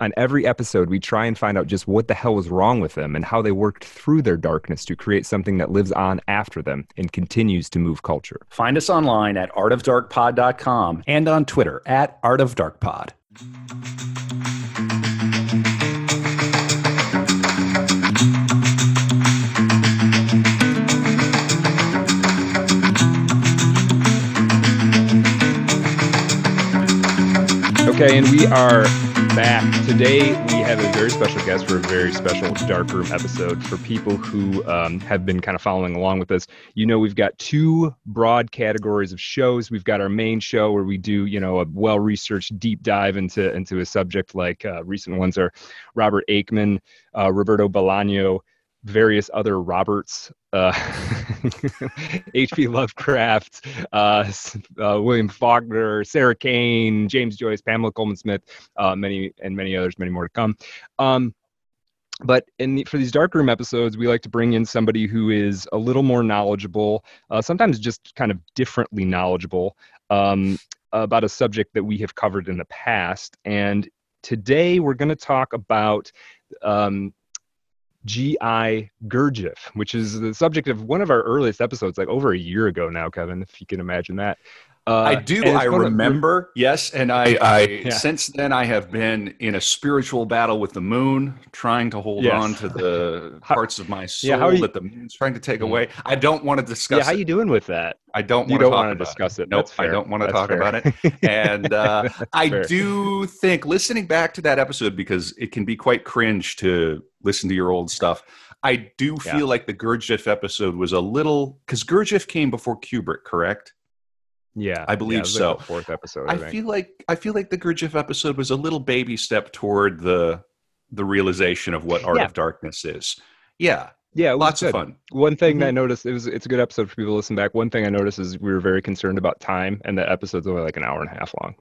On every episode, we try and find out just what the hell was wrong with them and how they worked through their darkness to create something that lives on after them and continues to move culture. Find us online at artofdarkpod.com and on Twitter at artofdarkpod. Okay, and we are back. Today, we have a very special guest for a very special Darkroom episode. For people who um, have been kind of following along with us, you know, we've got two broad categories of shows. We've got our main show where we do, you know, a well researched deep dive into, into a subject like uh, recent ones are Robert Aickman, uh, Roberto Bolaño, various other Roberts, uh, H.P. Lovecraft, uh, uh, William Faulkner, Sarah Kane, James Joyce, Pamela Colman Smith, uh, many and many others, many more to come. Um, but in the, for these darkroom episodes, we like to bring in somebody who is a little more knowledgeable, uh, sometimes just kind of differently knowledgeable um, about a subject that we have covered in the past. And today we're going to talk about um, G.I. Gurdjieff, which is the subject of one of our earliest episodes, like over a year ago now, Kevin, if you can imagine that. Uh, I do. I remember. yes, and I, I yeah. since then I have been in a spiritual battle with the moon, trying to hold yes. on to the parts of my soul yeah, you, that the moon's trying to take mm. away. I don't want to discuss. Yeah, how it. you doing with that? I don't. You want don't want to discuss it. it. Nope, I don't want to talk fair. about it. And uh, I fair. do think listening back to that episode because it can be quite cringe to listen to your old stuff. I do feel yeah. like the Gurdjieff episode was a little because Gurdjieff came before Kubrick, correct? Yeah, I believe yeah, so. Like fourth episode. I, I feel like I feel like the Gurdjieff episode was a little baby step toward the the realization of what Art yeah. of Darkness is. Yeah, yeah, lots good. of fun. One thing mm-hmm. that I noticed it was it's a good episode for people to listen back. One thing I noticed is we were very concerned about time, and the episode's only like an hour and a half long,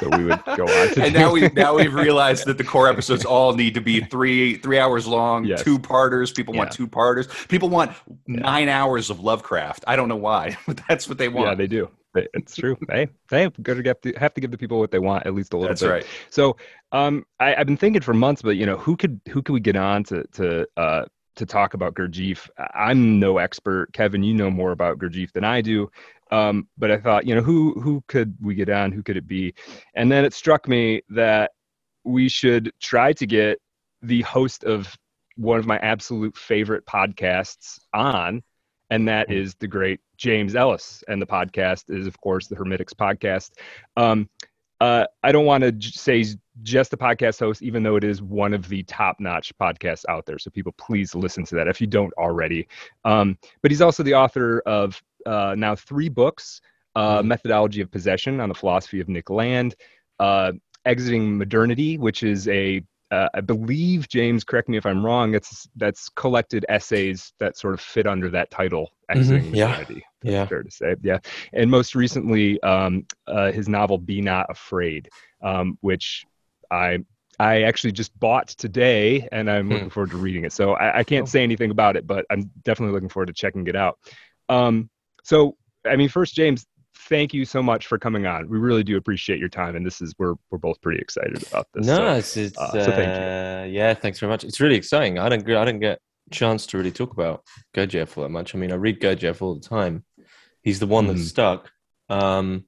so we would go on. and now we now we've realized that the core episodes all need to be three three hours long, yes. two parters. People yeah. want two parters. People want yeah. nine hours of Lovecraft. I don't know why, but that's what they want. Yeah, they do. It's true. hey, they have to have to give the people what they want at least a little That's bit. right. So, um, I, have been thinking for months, but you know, who could who could we get on to to uh, to talk about Gurdjieff. I'm no expert. Kevin, you know more about Gurdjieff than I do. Um, but I thought, you know, who who could we get on? Who could it be? And then it struck me that we should try to get the host of one of my absolute favorite podcasts on, and that hmm. the great James Ellis. And the podcast is, of course, the Hermitix podcast. Um, uh, I don't want to say just a podcast host, even though it is one of the top notch podcasts out there. So people, please listen to that if you don't already. Um, but he's also the author of uh, now three books uh, mm-hmm. Methodology of Possession on the Philosophy of Nick Land, uh, Exiting Modernity, which is a uh, I believe James, correct me if I'm wrong. That's that's collected essays that sort of fit under that title, exiting mm-hmm. yeah. Yeah, fair to say. Yeah, and most recently, um, uh, his novel "Be Not Afraid," um, which I I actually just bought today, and I'm hmm. looking forward to reading it. So I, I can't oh. say anything about it, but I'm definitely looking forward to checking it out. Um, so I mean, first, James, thank you so much for coming on. We really do appreciate your time, and this is we're we're both pretty excited about this. No, so, it's, it's uh, so thank you. Uh, yeah, thanks very much. It's really exciting. I don't I don't get a chance to really talk about Gurdjieff all that much. I mean, I read Gurdjieff all the time. He's the one mm. that's stuck. Um,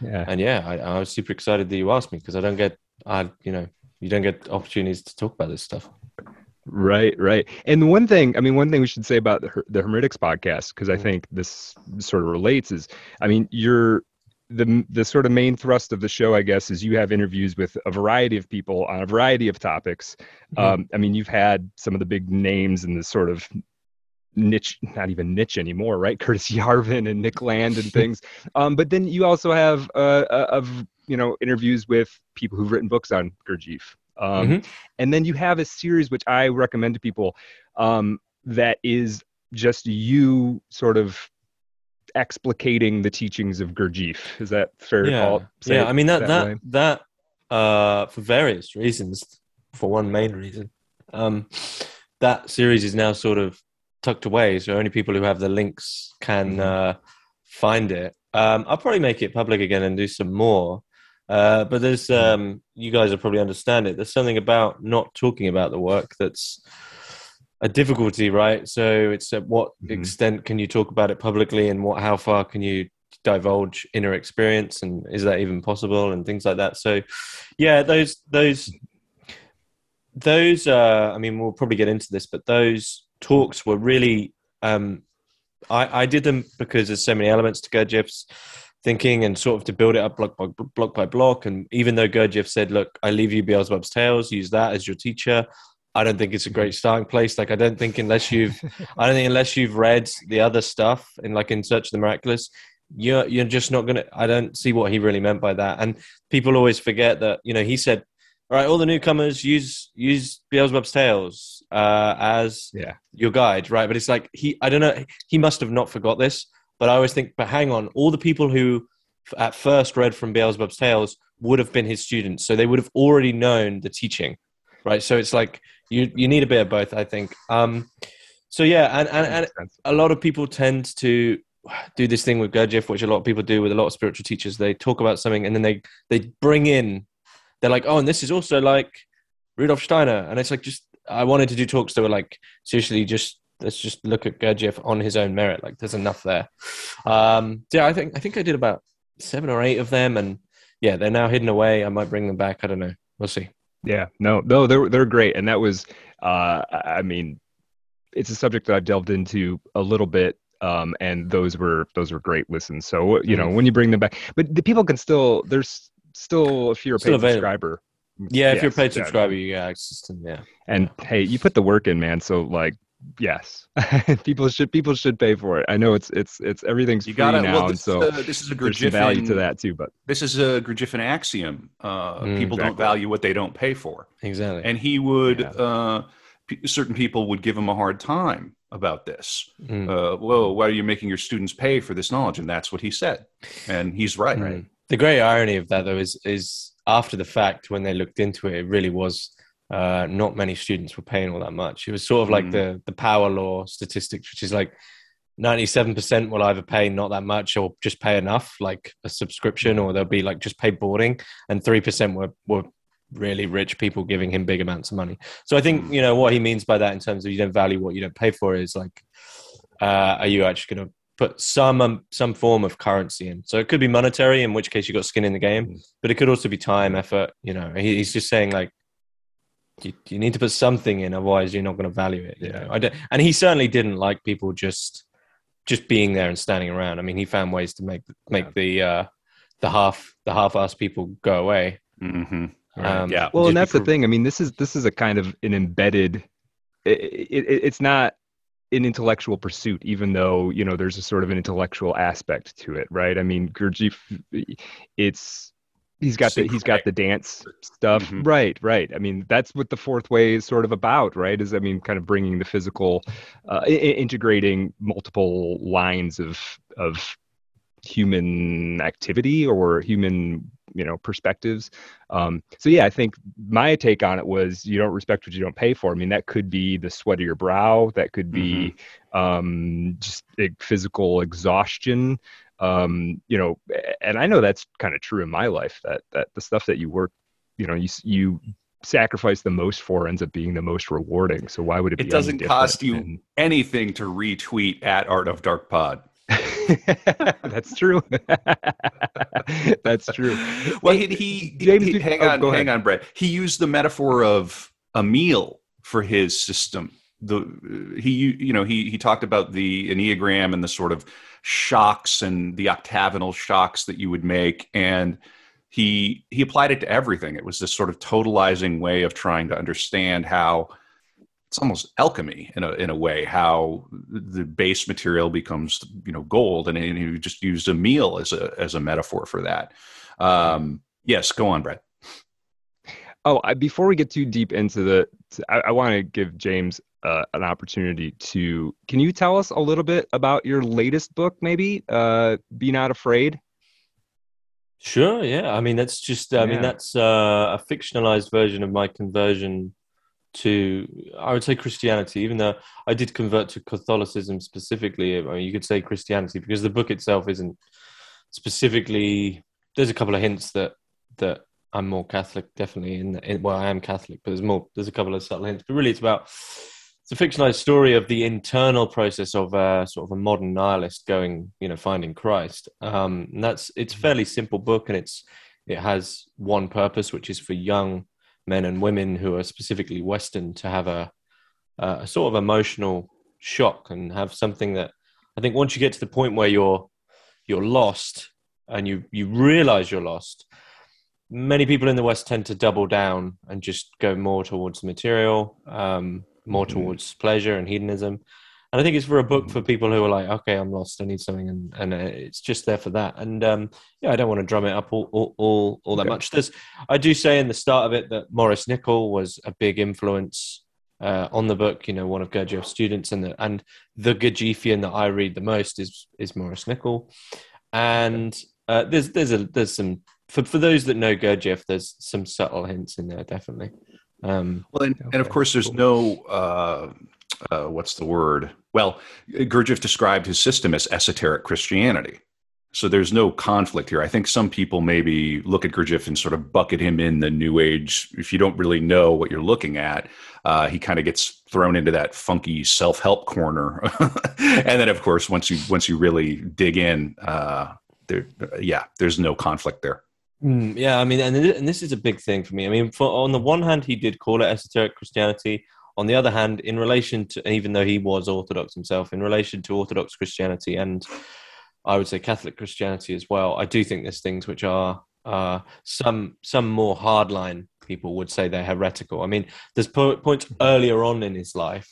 yeah, and yeah, I, I was super excited that you asked me because I don't get I you know you don't get opportunities to talk about this stuff. Right, right. And one thing, I mean, one thing we should say about the, the Hermitix podcast, because I mm. think this sort of relates, is, I mean, you're the the sort of main thrust of the show, I guess, is you have interviews with a variety of people on a variety of topics. Mm-hmm. Um, I mean, you've had some of the big names in the sort of niche, not even niche anymore, right? Curtis Yarvin and Nick Land and things. um, but then you also have uh, uh, of you know interviews with people who've written books on Gurdjieff. Um, mm-hmm. And then you have a series which I recommend to people um, that is just you sort of explicating the teachings of Gurdjieff. Is that fair? Yeah, yeah. I mean that that that, that uh, for various reasons. For one main reason, um, that series is now sort of tucked away, so only people who have the links can mm-hmm. uh, find it. Um, I'll probably make it public again and do some more. Uh, but there's, um, you guys will probably understand it. There's something about not talking about the work that's a difficulty, right? So it's at what mm-hmm. extent can you talk about it publicly, and what, how far can you divulge inner experience, and is that even possible, and things like that. So, yeah, those those those. Uh, I mean, we'll probably get into this, but those talks were really um, I, I did them because there's so many elements to Gurdjieff's thinking and sort of to build it up block by block by block. And even though Gurdjieff said, "Look, I leave you Beelzebub's tales. Use that as your teacher," I don't think it's a great starting place. Like I don't think unless you've, I don't think unless you've read the other stuff in like in Search of the Miraculous, you're you're just not gonna. I don't see what he really meant by that. And people always forget that you know he said all right, all the newcomers use use Beelzebub's tales uh, as yeah. your guide, right? But it's like he, I don't know, he must have not forgot this. But I always think, but hang on, all the people who at first read from Beelzebub's tales would have been his students, so they would have already known the teaching, right? So it's like you you need a bit of both, I think. Um, so yeah, and and, and a lot of people tend to do this thing with Gurdjieff, which a lot of people do with a lot of spiritual teachers. They talk about something and then they they bring in they're like, oh, and this is also like Rudolf Steiner, and it's like just I wanted to do talks that were like seriously just let's just look at Gurdjieff on his own merit. Like there's enough there. Um, yeah, I think I think I did about seven or eight of them, and yeah, they're now hidden away. I might bring them back. I don't know. We'll see. Yeah, no, no, they're they're great, and that was, uh, I mean, it's a subject that I've delved into a little bit um, and those were those were great listens. So you know mm. when you bring them back, but the people can still there's still if you're a paid subscriber. Yeah, if you're a paid subscriber, you get access to them. Yeah. And yeah. hey, you put the work in, man. So like, yes, people should people should pay for it. I know it's it's it's everything's you free gotta, now, well, and so this is a Gurdjieffian, value to that too. But this is a Gurdjieffian axiom: uh, mm, people exactly. don't value what they don't pay for. Exactly. And he would. Yeah. Uh, p- certain people would give him a hard time about this. Mm. Uh, whoa, why are you making your students pay for this knowledge? And that's what he said, and he's right. Right. The great irony of that, though, is is after the fact when they looked into it, it really was uh, not many students were paying all that much. It was sort of like mm. the the power law statistics, which is like ninety seven percent will either pay not that much or just pay enough, like a subscription, or they'll be like just pay boarding, and three percent were were really rich people giving him big amounts of money. So I think mm. you know what he means by that in terms of you don't value what you don't pay for is like, uh, are you actually going to put some um, some form of currency in. So it could be monetary, in which case you got skin in the game, mm. but it could also be time, effort. You know, he, he's just saying like you, you need to put something in, otherwise you're not going to value it. You yeah. know, I don't, and he certainly didn't like people just just being there and standing around. I mean, he found ways to make make yeah. the uh, the half the half-ass people go away. Mm-hmm. Right. Um, yeah. Well, and that's the thing. I mean, this is this is a kind of an embedded. It, it, it's not an intellectual pursuit, even though you know there's a sort of an intellectual aspect to it, right? I mean, Gurdjieff, it's he's got the he's got the dance stuff, mm-hmm. right? Right. I mean, that's what the fourth way is sort of about, right? Is I mean, kind of bringing the physical, uh, I- integrating multiple lines of of human activity or human you know perspectives um, so yeah i think my take on it was you don't respect what you don't pay for i mean that could be the sweat of your brow that could be mm-hmm. um, just physical exhaustion um, you know and i know that's kind of true in my life that that the stuff that you work you know you you sacrifice the most for ends up being the most rewarding so why would it be? it doesn't cost you anything to retweet at art of dark pod That's true. That's true. Well, he, he, James, he hang oh, on, hang on, Brett. He used the metaphor of a meal for his system. The he, you know, he he talked about the enneagram and the sort of shocks and the octagonal shocks that you would make, and he he applied it to everything. It was this sort of totalizing way of trying to understand how it's almost alchemy in a in a way how the base material becomes you know gold. And, and you just used a meal as a as a metaphor for that. Um, yes go on brett. Oh I, before we get too deep into the i, I want to give james uh, an opportunity to. Can you tell us a little bit about your latest book, maybe? Uh, Be Not Afraid. Sure. Yeah. I mean, that's just. I yeah. mean, that's uh, a fictionalized version of my conversion to. I would say Christianity, even though I did convert to Catholicism specifically. I mean, you could say Christianity because the book itself isn't specifically. There's a couple of hints that that I'm more Catholic, definitely. In, in well, I am Catholic, but there's more. There's a couple of subtle hints, but really, it's about it's a fictionalized story of the internal process of a sort of a modern nihilist going, you know, finding Christ. Um, and that's it's a fairly simple book, and it's it has one purpose, which is for young men and women who are specifically Western to have a, a sort of emotional shock and have something that I think once you get to the point where you're you're lost and you you realize you're lost many people in the west tend to double down and just go more towards the material um, more mm-hmm. towards pleasure and hedonism. And I think it's for a book for mm-hmm. people who are like, okay, I'm lost, I need something, and, and uh, it's just there for that. And um, yeah, I don't want to drum it up all all, all, all that okay. much. There's, I do say in the start of it that Maurice Nicoll was a big influence uh, on the book. You know, one of Gurdjieff's students, and the and the Gurdjieffian that I read the most is is Maurice Nicoll. And uh, there's there's a there's some for for those that know Gurdjieff, there's some subtle hints in there, definitely. Um, well, and, okay. and, of course, there's no uh, uh, what's the word? Well, Gurdjieff described his system as esoteric Christianity. So there's no conflict here. I think some people maybe look at Gurdjieff and sort of bucket him in the New Age. If you don't really know what you're looking at, uh, he kind of gets thrown into that funky self-help corner. and then, of course, once you once you really dig in, uh, there, yeah, there's no conflict there. Mm, yeah, I mean, and and this is a big thing for me. I mean, for, on the one hand, he did call it esoteric Christianity. On the other hand, in relation to, even though he was Orthodox himself, in relation to Orthodox Christianity and I would say Catholic Christianity as well, I do think there's things which are uh, some some more hardline people would say they're heretical. I mean, there's po- points earlier on in his life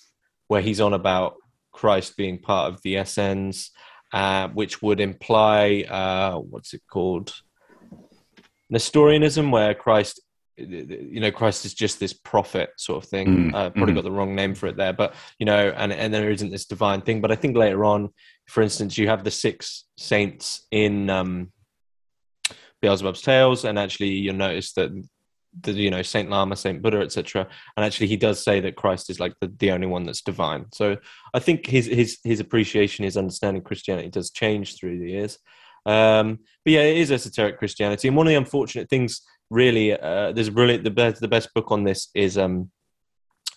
where he's on about Christ being part of the Essenes, uh, which would imply uh, what's it called? Nestorianism, where Christ, you know, Christ is just this prophet sort of thing. Mm, uh, probably mm. got the wrong name for it there, but you know, and and there isn't this divine thing. But I think later on, for instance, you have the six saints in um, Beelzebub's Tales, and actually you'll notice that the you know Saint Lama, Saint Buddha, etc. And actually, he does say that Christ is like the, the only one that's divine. So I think his his his appreciation, his understanding of Christianity does change through the years. Um, but yeah, it is esoteric Christianity. And one of the unfortunate things, really, uh, there's a brilliant, the best, the best book on this is um,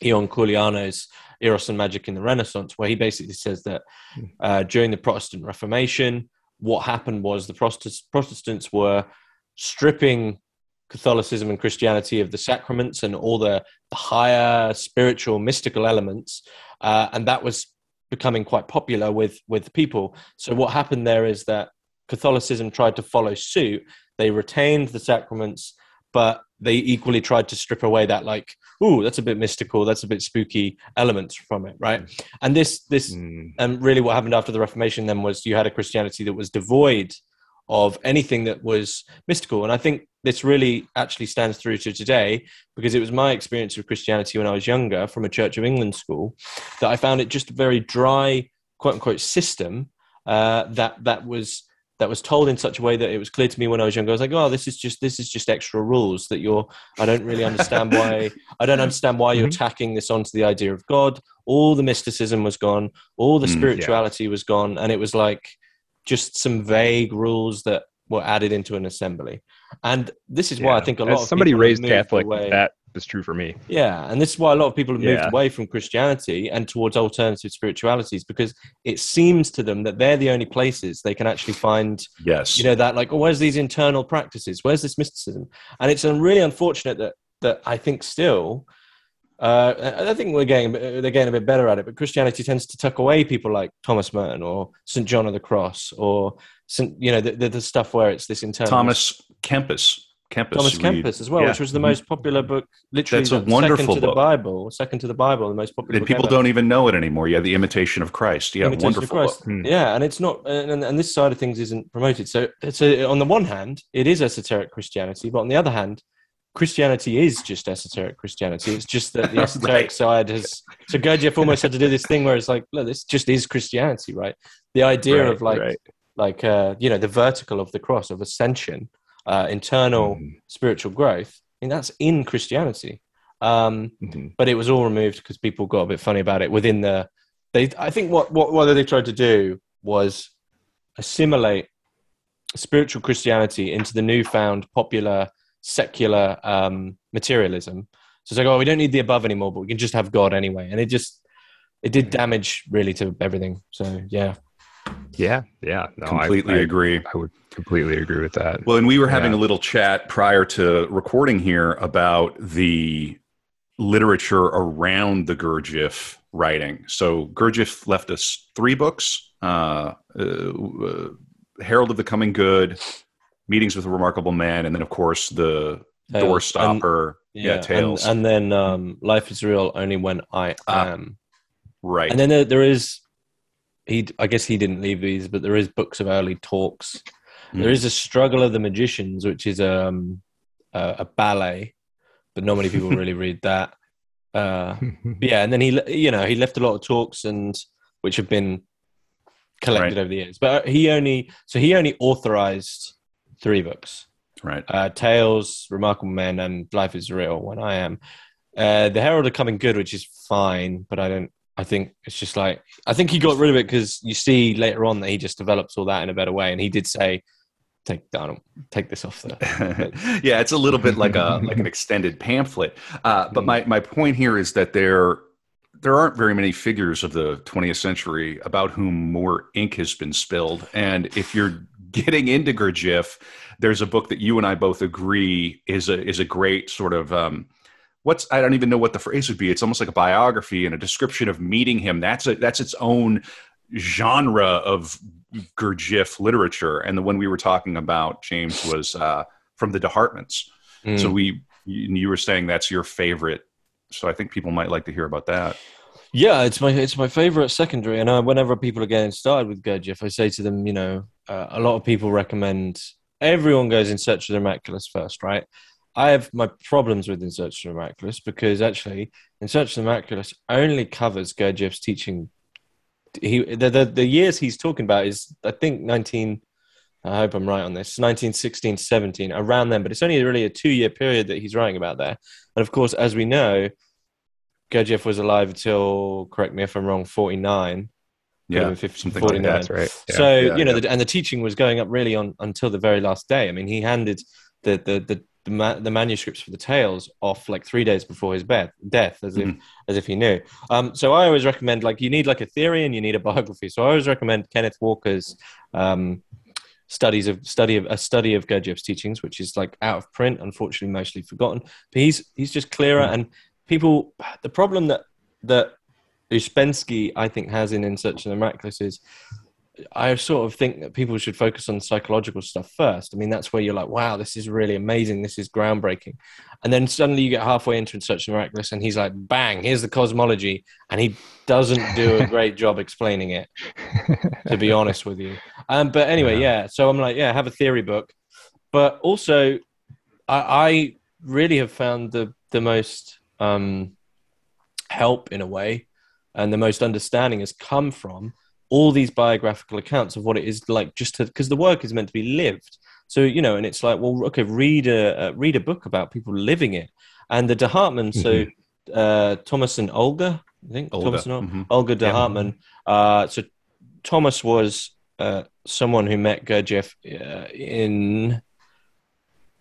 Ion Couliano's Eros and Magic in the Renaissance, where he basically says that uh, during the Protestant Reformation, what happened was the Protestants were stripping Catholicism and Christianity of the sacraments and all the, the higher spiritual, mystical elements, uh, and that was becoming quite popular with with people. So what happened there is that Catholicism tried to follow suit. They retained the sacraments, but they equally tried to strip away that like, ooh, that's a bit mystical, that's a bit spooky elements from it, right? And this this mm. and really what happened after the Reformation then was you had a Christianity that was devoid of anything that was mystical. And I think this really actually stands through to today because it was my experience of Christianity when I was younger from a Church of England school that I found it just a very dry, quote unquote, system uh, that that was that was told in such a way that it was clear to me when I was younger. I was like, "Oh, this is just this is just extra rules that you're." I don't really understand why. I don't understand why you're mm-hmm. tacking this onto the idea of God. All the mysticism was gone. All the spirituality mm, yeah. was gone, and it was like just some vague rules that were added into an assembly. And this is why yeah. I think a lot As of somebody raised Catholic that is true for me. Yeah, and this is why a lot of people have moved yeah. away from Christianity and towards alternative spiritualities because it seems to them that they're the only places they can actually find. Yes, you know that like, oh, where's these internal practices? Where's this mysticism? And it's really unfortunate that that I think still. Uh, I think we're getting they're getting a bit better at it, but Christianity tends to tuck away people like Thomas Merton or Saint John of the Cross or Saint, you know the, the, the stuff where it's this internal. Thomas Kempis Kempis. Thomas Kempis as well, yeah. which was the most popular book, literally That's a wonderful second to book. the Bible, second to the Bible, the most popular. And people ever. don't even know it anymore. Yeah, the Imitation of Christ. Yeah, Imitation wonderful book. Hmm. Yeah, and it's not, and, and this side of things isn't promoted. So, so on the one hand, it is esoteric Christianity, but on the other hand, Christianity is just esoteric Christianity. It's just that the esoteric right. side has. So Gurdjieff almost had to do this thing where it's like, look, this just is Christianity, right? The idea right, of like, right. like uh, you know, the vertical of the cross of ascension, uh, internal mm. spiritual growth. I mean, that's in Christianity. Um, mm-hmm. But it was all removed because people got a bit funny about it within the. They, I think what what what they tried to do was assimilate spiritual Christianity into the newfound popular secular um, materialism. So it's like, oh, we don't need the above anymore, but we can just have God anyway. And it just it did damage really to everything. So yeah. Yeah, yeah. No, completely I, I, agree. I would completely agree with that. Well, and we were having yeah. a little chat prior to recording here about the literature around the Gurdjieff writing. So Gurdjieff left us three books: uh, uh, uh Herald of the Coming Good, meetings with a remarkable man, and then of course the door stopper. And, yeah, yeah, tales, and, and then um, life is real only when I ah, am. right, and then there, there is he. I guess he didn't leave these, but there is books of early talks. Mm. There is a struggle of the magicians, which is um, a, a ballet, but not many people really read that. Uh, yeah, and then he, you know, he left a lot of talks and which have been collected right. over the years. But he only, so he only authorized three books. Right. Uh, Tales, Remarkable Men, and Life is Real. When I am, uh, the Herald of Coming Good, which is fine, but I don't. I think it's just like I think he got rid of it because you see later on that he just develops all that in a better way, and he did say, "Take down, take this off there." yeah, it's a little bit like a like an extended pamphlet. Uh, but my my point here is that there there aren't very many figures of the 20th century about whom more ink has been spilled, and if you're getting into Gurdjieff, there's a book that you and I both agree is a is a great sort of um, what's I don't even know what the phrase would be. It's almost like a biography and a description of meeting him. That's a that's its own genre of Gurdjieff literature. And the one we were talking about, James, was uh, from the Departments. Mm. So we you were saying that's your favorite. So I think people might like to hear about that. Yeah, it's my it's my favorite secondary, and whenever people are getting started with Gurdjieff, I say to them, you know, uh, a lot of people recommend everyone goes in search of the miraculous first, right? I have my problems with In Search of the Miraculous because actually, In Search of the Miraculous only covers Gurdjieff's teaching. He the, the, the years he's talking about is I think nineteen. I hope I'm right on this. 1916, 17, around then, but it's only really a two year period that he's writing about there. And of course, as we know, Gurdjieff was alive until, correct me if I'm wrong, 49 yeah, 50, 49. Like that, right. Yeah, so yeah, you know, yeah. the, and the teaching was going up really on until the very last day. I mean, he handed the the the the, ma- the manuscripts for the tales off like three days before his death, death as mm-hmm. if as if he knew. Um, so I always recommend like you need like a theory and you need a biography. So I always recommend Kenneth Walker's um, studies of study of a study of Gurdjieff's teachings, which is like out of print, unfortunately, mostly forgotten. But he's he's just clearer mm-hmm. and people. The problem that that Ouspensky, I think, has in In Search of the Miraculous is I sort of think that people should focus on psychological stuff first. I mean, that's where you're like, wow, this is really amazing. This is groundbreaking. And then suddenly you get halfway into In Search of Miraculous and he's like, bang, here's the cosmology. And he doesn't do a great job explaining it, to be honest with you. Um, but anyway, yeah. yeah. So I'm like, yeah, have a theory book. But also, I, I really have found the, the most um, help in a way and the most understanding has come from all these biographical accounts of what it is like just to because the work is meant to be lived so you know and it's like well okay read a uh, read a book about people living it and the de Hartmann mm-hmm. so uh, thomas and olga i think olga. thomas and mm-hmm. olga de yeah. Hartmann uh, so thomas was uh, someone who met gurdjieff uh, in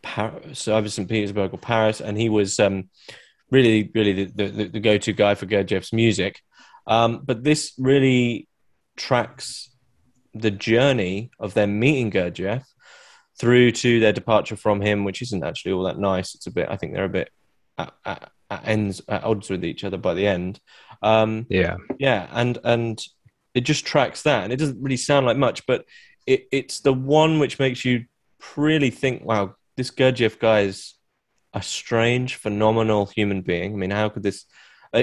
paris so either st petersburg or paris and he was um, really really the, the, the go-to guy for gurdjieff's music um, but this really tracks the journey of them meeting Gurdjieff through to their departure from him, which isn't actually all that nice. It's a bit, I think they're a bit at, at, at ends, at odds with each other by the end. Um, yeah. Yeah. And, and it just tracks that. And it doesn't really sound like much, but it, it's the one which makes you really think, wow, this Gurdjieff guy is a strange, phenomenal human being. I mean, how could this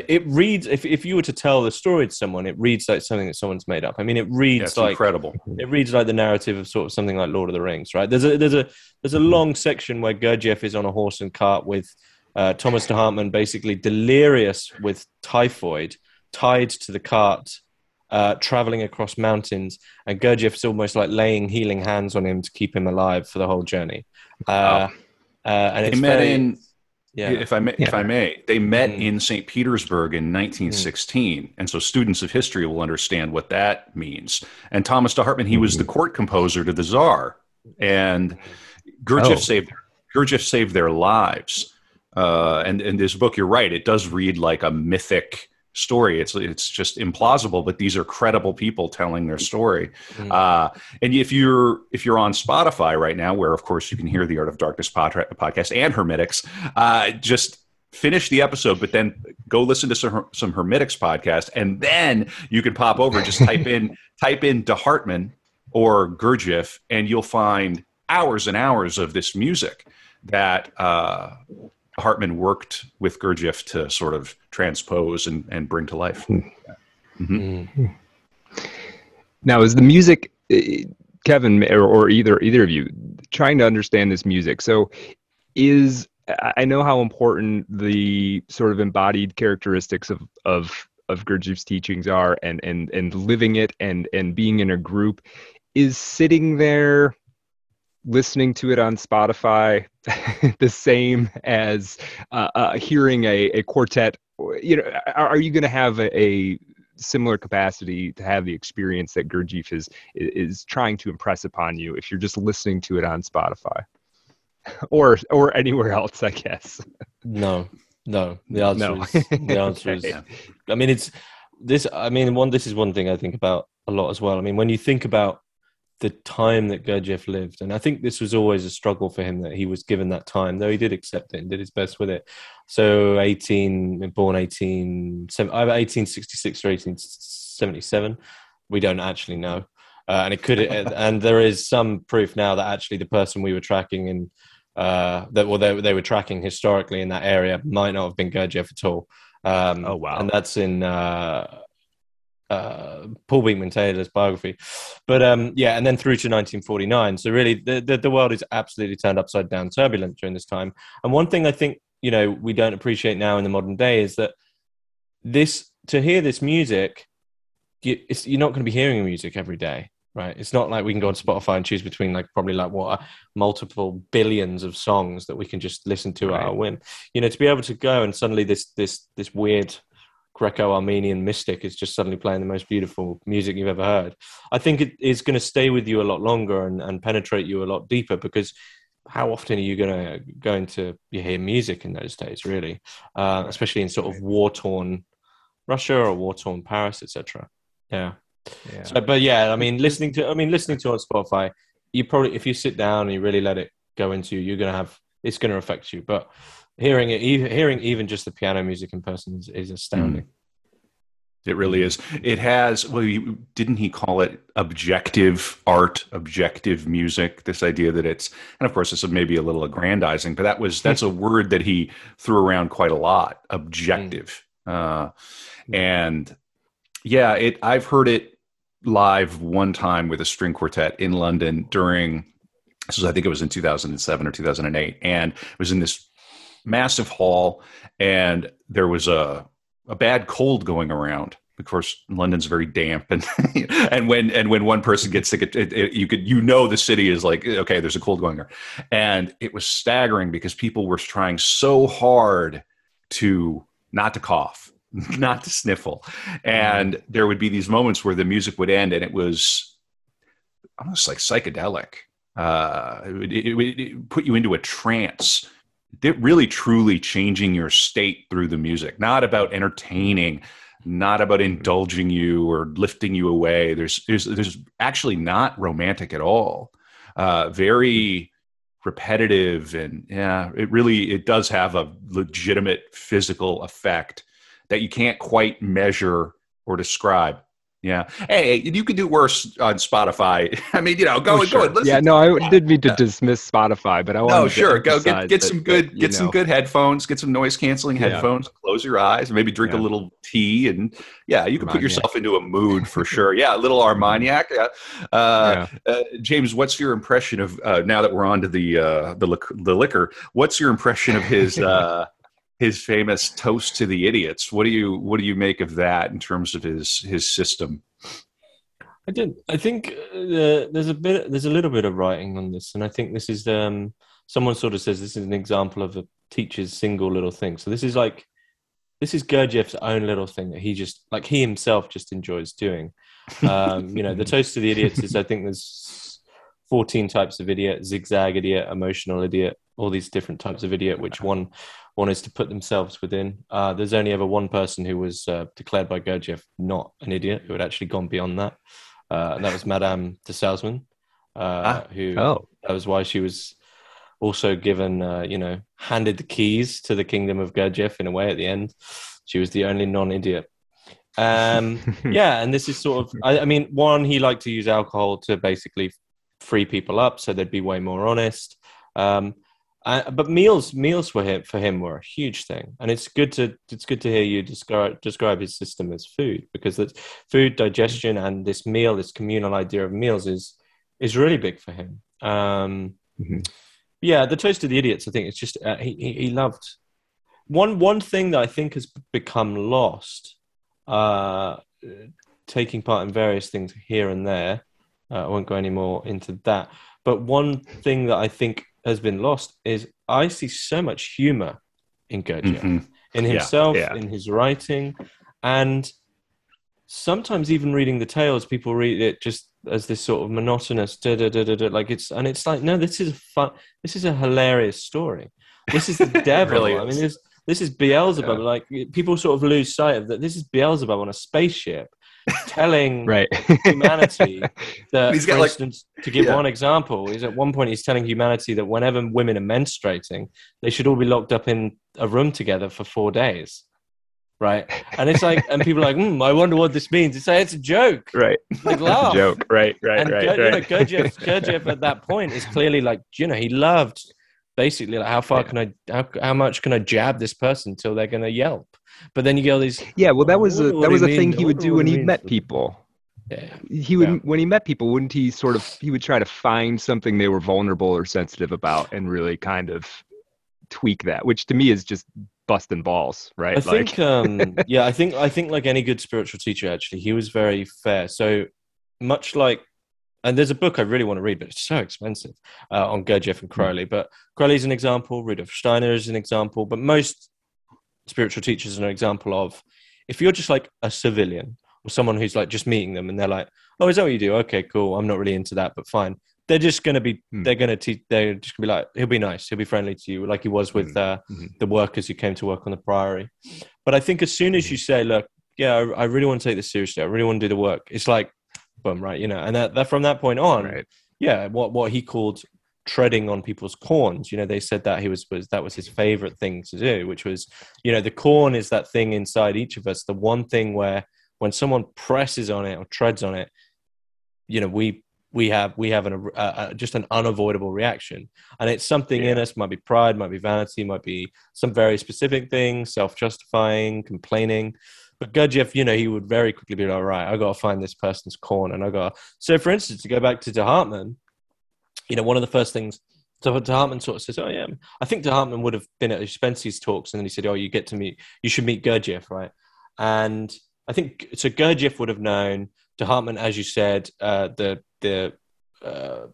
it reads if, if you were to tell the story to someone it reads like something that someone's made up. I mean it reads yeah, like incredible. it reads like the narrative of sort of something like lord of the rings right? There's a there's a there's a Mm-hmm. long section where gurdjieff is on a horse and cart with uh, thomas de hartmann basically delirious with typhoid tied to the cart uh, traveling across mountains and gurdjieff's almost like laying healing hands on him to keep him alive for the whole journey. Uh, uh, and they it's met very- in yeah if I may, if I may, they met Mm. in St. Petersburg in 1916, and so students of history will understand what that means. And Thomas de Hartmann, he was the court composer to the Tsar, and Gurdjieff Oh. saved Gurdjieff saved their lives. Uh, and in this book, you're right; it does read like a mythic story. It's it's just implausible, but these are credible people telling their story. Mm. Uh, and if you're if you're on Spotify right now, where of course you can hear the Art of Darkness pod- podcast and Hermitix, uh, just finish the episode, but then go listen to some some Hermitix podcast, and then you can pop over. Just type in type in De Hartmann or Gurdjieff, and you'll find hours and hours of this music that uh, Hartmann worked with Gurdjieff to sort of transpose and, and bring to life. Mm. Now, is the music, eh, Kevin, or, or either either of you, trying to understand this music? So, is I I know how important the sort of embodied characteristics of of of Gurdjieff's teachings are, and and and living it, and and being in a group, is sitting there listening to it on Spotify the same as uh, uh, hearing a, a quartet? You know, are, are you going to have a, a similar capacity to have the experience that Gurdjieff is is trying to impress upon you if you're just listening to it on Spotify or or anywhere else, I guess. No, no. The answer No. is the answer is. Okay. I mean, it's this. I mean, one. This is one thing I think about a lot as well. I mean, when you think about the time that Gurdjieff lived, and I think this was always a struggle for him that he was given that time, though he did accept it and did his best with it. So, eighteen, born eighteen, seven- either eighteen sixty six or eighteen seventy seven. We don't actually know. Uh, and it could, and there is some proof now that actually the person we were tracking in uh, that well they, they were tracking historically in that area might not have been Gurdjieff at all. Um, Oh, wow. And that's in uh, uh, Paul Beekman Taylor's biography. But um, yeah, and then through to 1949. So really, the, the the world is absolutely turned upside down, turbulent during this time. And one thing I think you know we don't appreciate now in the modern day is that this to hear this music, you, it's, you're not going to be hearing music every day right? It's not like we can go on Spotify and choose between like probably like what uh, multiple billions of songs that we can just listen to at our whim. You know, to be able to go and suddenly this this this weird Greco-Armenian mystic is just suddenly playing the most beautiful music you've ever heard. I think it is going to stay with you a lot longer and, and penetrate you a lot deeper because how often are you going to going to you hear music in those days really uh, especially in sort of war torn russia or war torn paris etc yeah Yeah. so, but yeah, I mean, listening to, I mean, listening to on Spotify, you probably, if you sit down and you really let it go into you, you're going to have, it's going to affect you. But hearing it, even, hearing even just the piano music in person is, is astounding. It really is. It has. Well, you, didn't he call it objective art, objective music? This idea that it's, and of course, this is maybe a little aggrandizing, but that was that's a word that he threw around quite a lot. Objective, uh, and yeah, it. I've heard it live one time with a string quartet in London during. This was, I think, it was in 2007 or 2008, and it was in this massive hall, and there was a a bad cold going around. Of course, London's very damp, and and when and when one person gets sick, it, it, it- you could you know the city is like okay, there's a cold going on, and it was staggering because people were trying so hard to not to cough, not to sniffle, and there would be these moments where the music would end, and it was almost like psychedelic. Uh, it, would- it, it put you into a trance really truly changing your state through the music. Not about entertaining not about indulging you or lifting you away. There's there's there's actually not romantic at all. Uh very repetitive and yeah it really it does have a legitimate physical effect that you can't quite measure or describe Yeah. Hey, you could do worse on Spotify. I mean, you know, go oh, sure. go Yeah, no, I didn't mean to yeah. dismiss Spotify, but I want. To. No, sure. Go get get some good that, get know. some good headphones. Get some noise canceling yeah. headphones. Close your eyes. Maybe drink yeah. a little tea, and yeah, you can put yourself into a mood for sure. Yeah, a little Armagnac. Yeah. Uh, uh, James, what's your impression of uh, now that we're on to the uh, the the liquor? What's your impression of his? His famous toast to the idiots. What do you what do you make of that in terms of his his system? I did. I think uh, there's a bit there's a little bit of writing on this, and I think this is um, someone sort of says this is an example of a teacher's single little thing. So this is like this is Gurdjieff's own little thing that he just like he himself just enjoys doing. Um, you know, the toast to the idiots is I think there's 14 types of idiot, zigzag idiot, emotional idiot, all these different types of idiot, which one one is to put themselves within. Uh, there's only ever one person who was uh, declared by Gurdjieff not an idiot, who had actually gone beyond that. Uh, and that was Madame de Salzmann, uh, ah, who oh. that was why she was also given, uh, you know, handed the keys to the kingdom of Gurdjieff in a way at the end. She was the only non-idiot. Um, yeah, and this is sort of, I, I mean, one, he liked to use alcohol to basically free people up so they'd be way more honest. Um, uh, but meals, meals for him for him were a huge thing, and it's good to it's good to hear you describe describe his system as food because that food digestion and this meal, this communal idea of meals is is really big for him. Um, mm-hmm. Yeah, the toast of the idiots. I think it's just uh, he he loved one one thing that I think has become lost, uh, taking part in various things here and there. Uh, I won't go any more into that. But one thing that I think has been lost is I see so much humor in Gurdjieff, mm-hmm. in himself, yeah, yeah. in his writing, and sometimes even reading the tales, people read it just as this sort of monotonous, da, da, da, da, da, like it's, and it's like, no, this is a fun, this is a hilarious story. This is the devil. really I mean, this, this is Beelzebub. Yeah. Like people sort of lose sight of that. This is Beelzebub on a spaceship telling right. humanity that, for like, instance, to give yeah. one example, is at one point he's telling humanity that whenever women are menstruating, they should all be locked up in a room together for four days. Right, and it's like, and people are like, mm, I wonder what this means. It's like it's a joke, right? Like laugh, joke, right, right, and right. right. You know, Gurdjieff, Gurdjieff at that point is clearly like, you know, he loved basically like how far yeah. can I how, how much can I jab this person until they're gonna yelp? But then you get all these Yeah, well that was a that was a thing he would do when he met people. Yeah. He would yeah. when he met people, wouldn't he sort of he would try to find something they were vulnerable or sensitive about and really kind of tweak that, which to me is just busting balls, right? I like... think um yeah, I think I think like any good spiritual teacher actually, he was very fair. So much like and there's a book I really want to read, but it's so expensive uh, on Gurdjieff and hmm. Crowley. But Crowley's an example, Rudolf Steiner is an example, but most spiritual teachers are an example of if you're just like a civilian or someone who's like just meeting them and they're like, oh, is that what you do? Okay, cool. I'm not really into that, but fine. They're just going to be, mm. they're going to teach, they're just going to be like, he'll be nice. He'll be friendly to you, like he was with hmm. uh, mm-hmm. the workers who came to work on the priory. But I think as soon as you hmm. say, look, yeah, I, I really want to take this seriously. I really want to do the work. It's like, boom, right? You know, and that, that from that point on, right. yeah, what, what he called treading on people's corns. You know, they said that he was, was that was his favorite thing to do, which was, you know, the corn is that thing inside each of us, the one thing where when someone presses on it or treads on it, you know, we we have we have an, uh, just an unavoidable reaction, and it's something yeah. in us. Might be pride, might be vanity, might be some very specific thing, self-justifying, complaining. But Gurdjieff, you know, he would very quickly be like, all right, I got to find this person's corn, and I gotta So, for instance, to go back to De Hartmann, you know, one of the first things so De Hartmann sort of says, "Oh yeah, I think De Hartmann would have been at Ouspensky's talks, and then he said, "Oh, you get to meet, you should meet Gurdjieff, right?" And I think so. Gurdjieff would have known De Hartmann, as you said, uh, the the uh,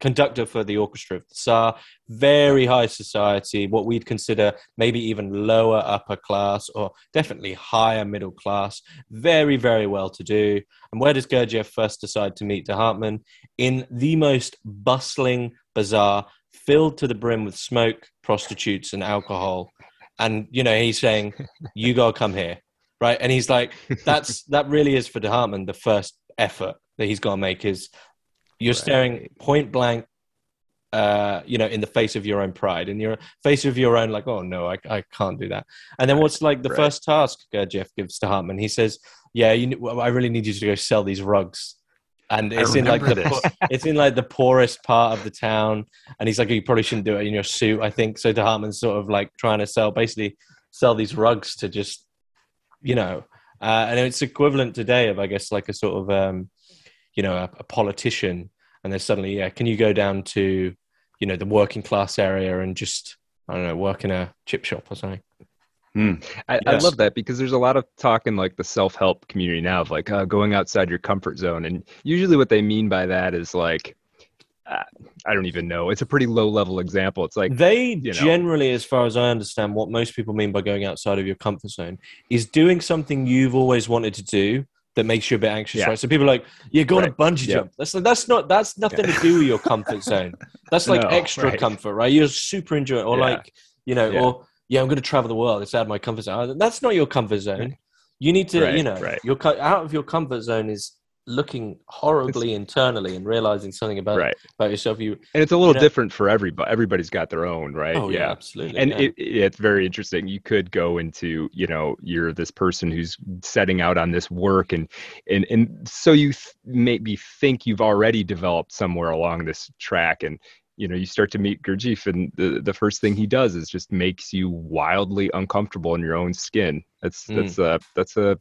conductor for the orchestra of the Tsar, very high society, what we'd consider maybe even lower upper class or definitely higher middle class, very, very well to do. And where does Gurdjieff first decide to meet de Hartmann? In the most bustling bazaar, filled to the brim with smoke, prostitutes, and alcohol. And, you know, he's saying, You gotta come here. Right. And he's like, That's that really is for de Hartmann the first effort that he's to make is you're right. staring point blank uh, you know, in the face of your own pride, in your face of your own, like, oh no, I, I can't do that. And then what's like the right. first task Jeff gives to Hartmann? He says, "Yeah, you, I really need you to go sell these rugs." And it's in like the it's in like the poorest part of the town, and he's like, "You probably shouldn't do it in your suit." I think so. To Hartmann's sort of like trying to sell, basically sell these rugs to just, you know, uh, and it's equivalent today of, I guess, like a sort of, um, you know, a, a politician, and they're suddenly, yeah, can you go down to you know the working class area and just I don't know work in a chip shop or something. Mm. I, yes. I, love that because there's a lot of talk in like the self-help community now of like uh, going outside your comfort zone, and usually what they mean by that is like uh, I don't even know. It's a pretty low-level example. It's like they you know, generally, as far as I understand, what most people mean by going outside of your comfort zone is doing something you've always wanted to do that makes you a bit anxious, yeah. right? So people are like, "You're going right. to bungee jump." That's that's not that's nothing yeah. to do with your comfort zone. That's like no, extra right. comfort, right? You're super enjoying, or like you know, or yeah, I'm going to travel the world. It's out of my comfort zone. That's not your comfort zone. You need to, you know, your out of your comfort zone is looking horribly it's, internally and realizing something about right. about yourself you and it's a little you know, different for everybody everybody's got their own right oh, yeah. yeah absolutely and yeah. It, it's very interesting you could go into you know you're this person who's setting out on this work and and and so you th- maybe think you've already developed somewhere along this track and you know you start to meet Gurdjieff and the, the first thing he does is just makes you wildly uncomfortable in your own skin that's mm. that's a that's a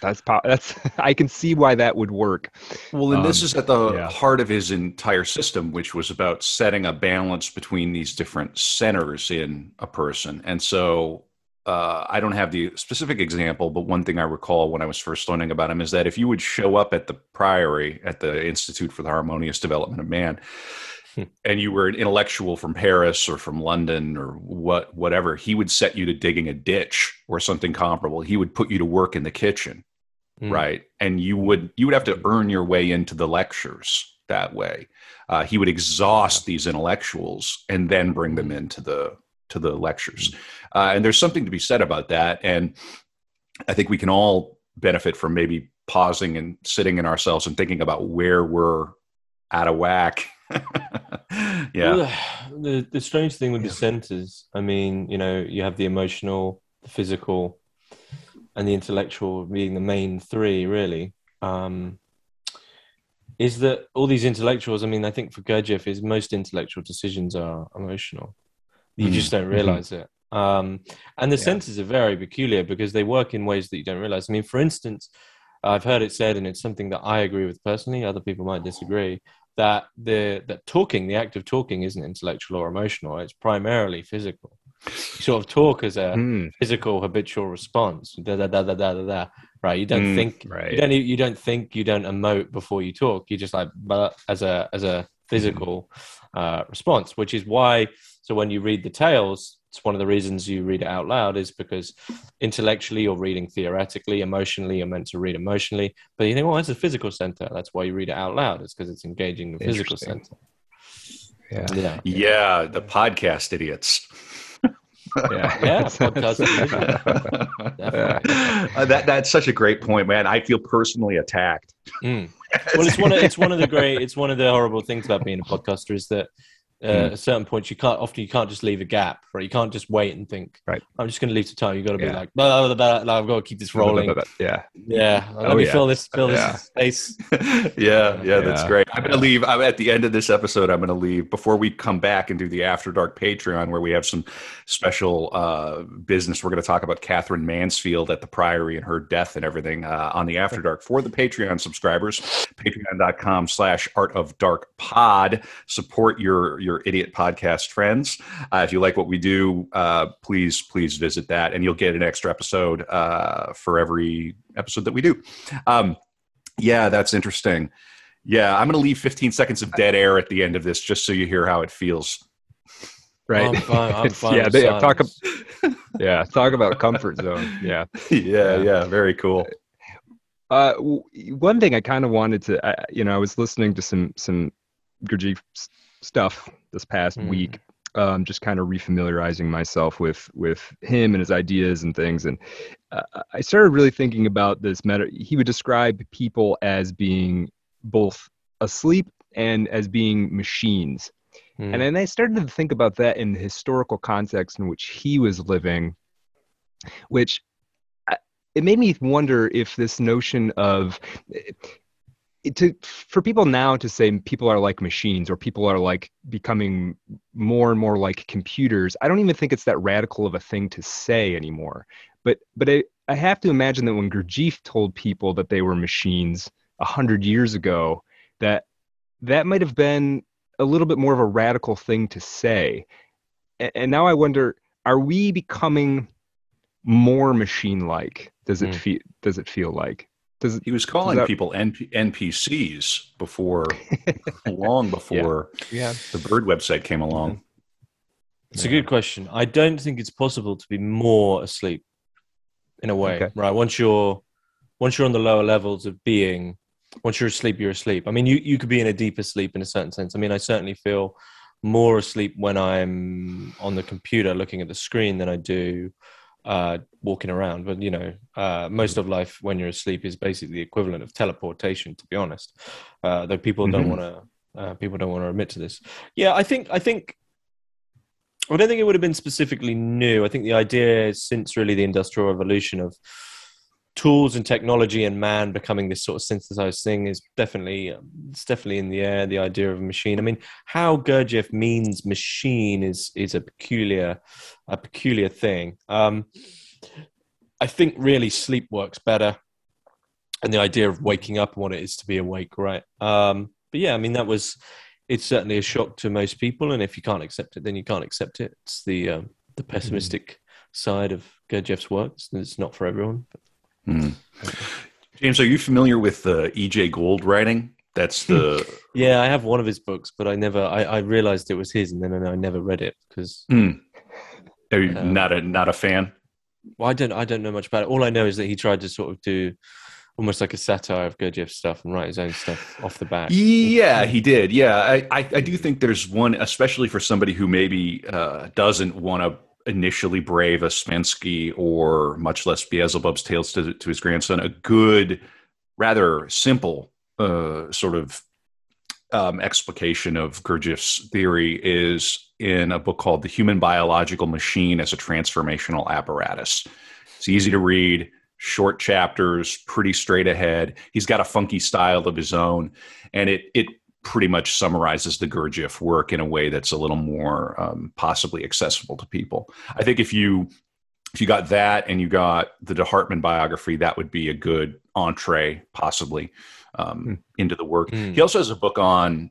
that's that's I can see why that would work. Well, and um, this is at the yeah. heart of his entire system, which was about setting a balance between these different centers in a person. And so uh, I don't have the specific example, but one thing I recall when I was first learning about him is that if you would show up at the Priory at the Institute for the Harmonious Development of Man, and you were an intellectual from Paris or from London or what whatever, he would set you to digging a ditch or something comparable. He would put you to work in the kitchen, mm. right? And you would you would have to earn your way into the lectures that way. Uh, he would exhaust these intellectuals and then bring them hmm. into the to the lectures. Hmm. Uh, and there's something to be said about that. And I think we can all benefit from maybe pausing and sitting in ourselves and thinking about where we're out of whack yeah. Well, the the strange thing with yeah. the centers, I mean, you know, you have the emotional, the physical, and the intellectual being the main three, really. Um, is that all these intellectuals? I mean, I think for Gurdjieff, is most intellectual decisions are emotional. You mm. just don't mm-hmm. realize mm-hmm. it. Um, and the yeah. centers are very peculiar because they work in ways that you don't realize. I mean, for instance, I've heard it said, and it's something that I agree with personally. Other people might disagree that the that talking, the act of talking, isn't intellectual or emotional. It's primarily physical. You sort of talk as a mm. physical habitual response. Da, da, da, da, da, da, right? You don't mm, think. Right. You don't. You don't think. You don't emote before you talk. You just like, but as a as a physical mm. uh, response, which is why. So when you read the tales, it's one of the reasons you read it out loud is because intellectually you're reading theoretically, emotionally you're meant to read emotionally. But you think, well, it's a physical center. That's why you read it out loud. It's because it's engaging the physical center. Yeah. yeah. Yeah. The podcast idiots. yeah, yeah, podcast. uh, that that's such a great point, man. I feel personally attacked. Mm. Well, it's one of it's one of the great it's one of the horrible things about being a podcaster is that uh, mm. at certain points you can't often you can't just leave a gap right? You can't just wait and think right. I'm just going to leave some time. You've got to be like blah, blah, blah, blah, i've got to keep this rolling. yeah. Yeah. Let oh, me yeah. fill this fill this space. Yeah, yeah that's great. I'm going to leave i'm at the end of this episode i'm going to leave before we come back and do the after dark patreon where we have some special uh, business we're going to talk about katherine mansfield at the priory and her death and everything uh, on the after dark for the patreon subscribers. Patreon.com slash art of dark pod. Support your your idiot podcast friends. Uh, if you like what we do, uh, please please visit that, and you'll get an extra episode uh, for every episode that we do. Um, yeah, that's interesting. Yeah, I'm going to leave 15 seconds of dead air at the end of this, just so you hear how it feels. Right. I'm fine, I'm fine yeah. They, talk. yeah. Talk about comfort zone. Yeah. Yeah. Yeah. Very cool. Uh, one thing I kind of wanted to, uh, you know, I was listening to some some Gurdjieff stuff this past mm. week um, just kind of refamiliarizing myself with with him and his ideas and things and uh, i started really thinking about this meta he would describe people as being both asleep and as being machines Mm. And then I started to think about that in the historical context in which he was living, which it made me wonder if this notion of to for people now to say people are like machines or people are like becoming more and more like computers i don't even think it's that radical of a thing to say anymore. But but i, I have to imagine that when gurdjieff told people that they were machines a hundred years ago that that might have been a little bit more of a radical thing to say. And, and now i wonder are we becoming more machine like does it mm. feel does it feel like does, he was calling that... people NP- NPCs before, long before yeah. yeah. the Bird website came along. It's yeah. a good question. I don't think it's possible to be more asleep, in a way. Okay. Right? Once you're, once you're on the lower levels of being, once you're asleep, you're asleep. I mean, you you could be in a deeper sleep in a certain sense. I mean, I certainly feel more asleep when I'm on the computer looking at the screen than I do uh, walking around. But you know, uh, most of life when you're asleep is basically the equivalent of teleportation, to be honest. Uh, though people mm-hmm. don't want to, uh, people don't want to admit to this. Yeah, I think, I think, I don't think it would have been specifically new. I think the idea since really the industrial revolution of tools and technology and man becoming this sort of synthesized thing is definitely um, it's definitely in the air the idea of a machine. I mean how gurdjieff means machine is is a peculiar a peculiar thing. Um i think really sleep works better and the idea of waking up and what it is to be awake right? Um but yeah i mean that was it's certainly a shock to most people and if you can't accept it then you can't accept it. It's the um, the pessimistic mm. side of gurdjieff's works it's not for everyone but Mm. James, are you familiar with the E.J. Gold writing? That's the yeah. I have one of his books, but I never. I, I realized it was his, and then I never read it because. Mm. Are you uh, not a not a fan? Well, I don't. I don't know much about it. All I know is that he tried to sort of do almost like a satire of Gurdjieff's stuff and write his own stuff off the bat. Yeah, he did. Yeah, I, I, I do think there's one, especially for somebody who maybe uh, doesn't want to initially brave Ouspensky or much less Beelzebub's tales to, to his grandson, a good, rather simple uh, sort of um, explication of Gurdjieff's theory is in a book called The Human Biological Machine as a Transformational Apparatus. It's easy to read, short chapters, pretty straight ahead. He's got a funky style of his own, and it it pretty much summarizes the Gurdjieff work in a way that's a little more um, possibly accessible to people. I think if you if you got that and you got the de Hartmann biography, that would be a good entree, possibly, um, mm. into the work. Mm. He also has a book on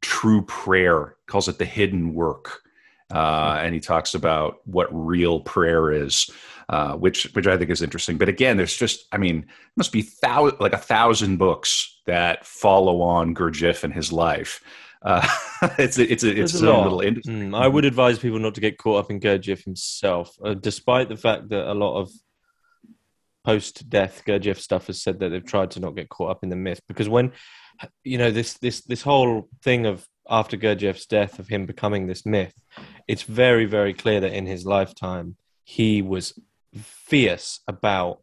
true prayer, calls it the hidden work. Uh, and he talks about what real prayer is, uh, which which I think is interesting. But again, there's just, I mean, must be thou- like a thousand books that follow on Gurdjieff and his life. Uh, it's a, it's a, it's a, little industry. Mm, I would advise people not to get caught up in Gurdjieff himself, uh, despite the fact that a lot of post-death Gurdjieff stuff has said that they've tried to not get caught up in the myth because when you know this this this whole thing of after Gurdjieff's death of him becoming this myth, it's very very clear that in his lifetime he was fierce about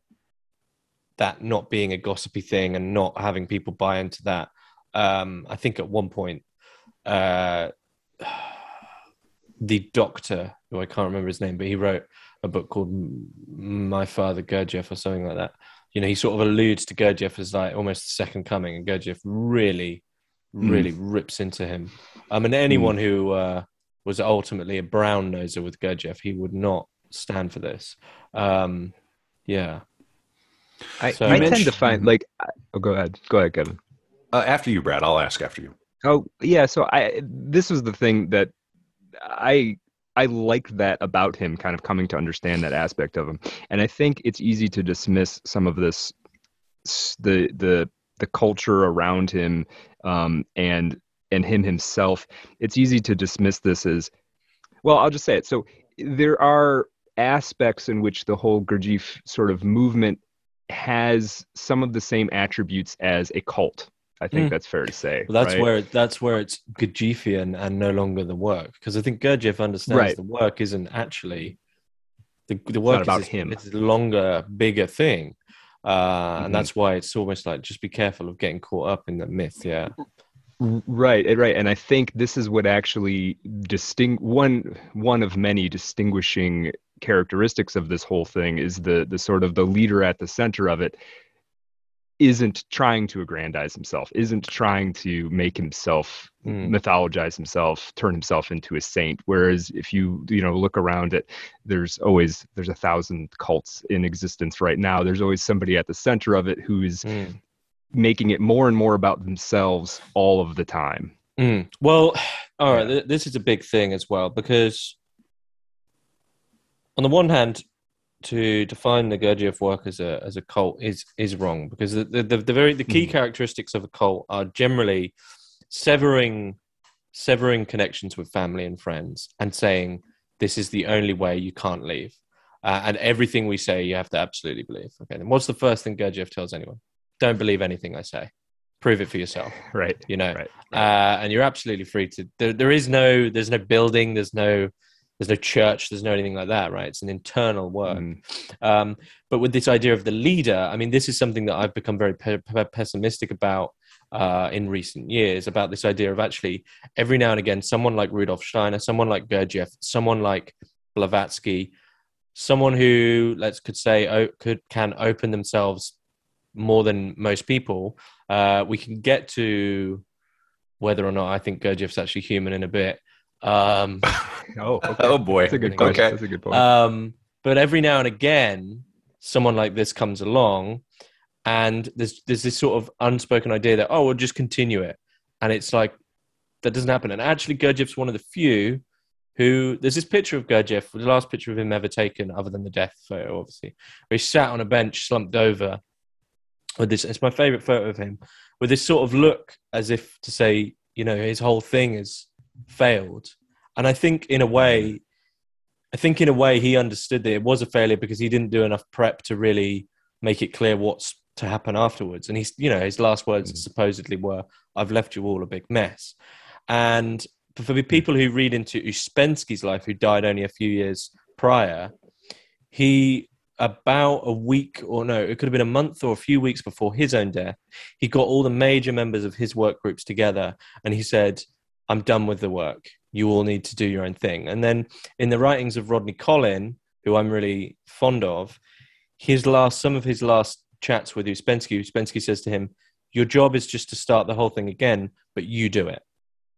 that not being a gossipy thing and not having people buy into that. Um, I think at one point, uh, the doctor, who I can't remember his name, but he wrote a book called My Father Gurdjieff or something like that. You know, he sort of alludes to Gurdjieff as like almost the second coming, and Gurdjieff really, really mm. rips into him. I mean, anyone mm. who uh, was ultimately a brown noser with Gurdjieff, he would not stand for this. Um, yeah. I, so, I tend to find like oh go ahead. Go ahead Kevin. Uh, after you Brad. I'll ask after you. Oh yeah. So I this was the thing that I I like that about him kind of coming to understand that aspect of him. And I think it's easy to dismiss some of this the the the culture around him um, and and him himself. It's easy to dismiss this as well I'll just say it. So there are aspects in which the whole Gurdjieff sort of movement has some of the same attributes as a cult. I think mm. that's fair to say. Well, that's right? where that's where it's Gurdjieffian and no longer the work because I think Gurdjieff understands right. the work isn't actually the the work about is, him. It's a longer, bigger thing, uh, mm-hmm. and that's why it's almost like just be careful of getting caught up in the myth. Yeah. Right, right, and I think this is what actually distinct one one of many distinguishing characteristics of this whole thing is the the sort of the leader at the center of it isn't trying to aggrandize himself, isn't trying to make himself mm. mythologize himself, turn himself into a saint. Whereas if you you know look around it, there's always there's a thousand cults in existence right now. There's always somebody at the center of it who is mm. making it more and more about themselves all of the time. Mm. Well, all right, yeah. this is a big thing as well because on the one hand, to define the Gurdjieff work as a as a cult is is wrong because the the, the very the key mm. characteristics of a cult are generally severing severing connections with family and friends and saying this is the only way you can't leave. Uh, and everything we say you have to absolutely believe. Okay then what's the first thing Gurdjieff tells anyone? Don't believe anything I say. Prove it for yourself. Right you know? right, right. Uh, and you're absolutely free to there, there is no there's no building there's no there's no church there's no anything like that right? It's an internal work. Mm. um, but with this idea of the leader i mean this is something that i've become very pe- pessimistic about uh, in recent years about this idea of actually every now and again someone like rudolf steiner someone like gurdjieff someone like blavatsky someone who let's could say oh, could can open themselves more than most people uh, we can get to whether or not i think gurdjieff's actually human in a bit um, oh, okay. oh boy, that's a good question. Okay. That's a good point. Um, but every now and again, someone like this comes along, and there's there's this sort of unspoken idea that oh, we'll just continue it, and it's like that doesn't happen. And actually, Gurdjieff's one of the few who there's this picture of Gurdjieff, the last picture of him ever taken, other than the death photo, obviously, where he sat on a bench, slumped over. With this, it's my favorite photo of him, with this sort of look as if to say, you know, his whole thing is failed. And I think in a way, I think in a way he understood that it was a failure because he didn't do enough prep to really make it clear what's to happen afterwards. And he's, you know, his last words mm. supposedly were, "I've left you all a big mess." And for the people who read into Ouspensky's life, who died only a few years prior, he about a week or no, it could have been a month or a few weeks before his own death, he got all the major members of his work groups together and he said, I'm done with the work. You all need to do your own thing. And then in the writings of Rodney Collin, who I'm really fond of, his last some of his last chats with Ouspensky, Ouspensky says to him, Your job is just to start the whole thing again, but you do it.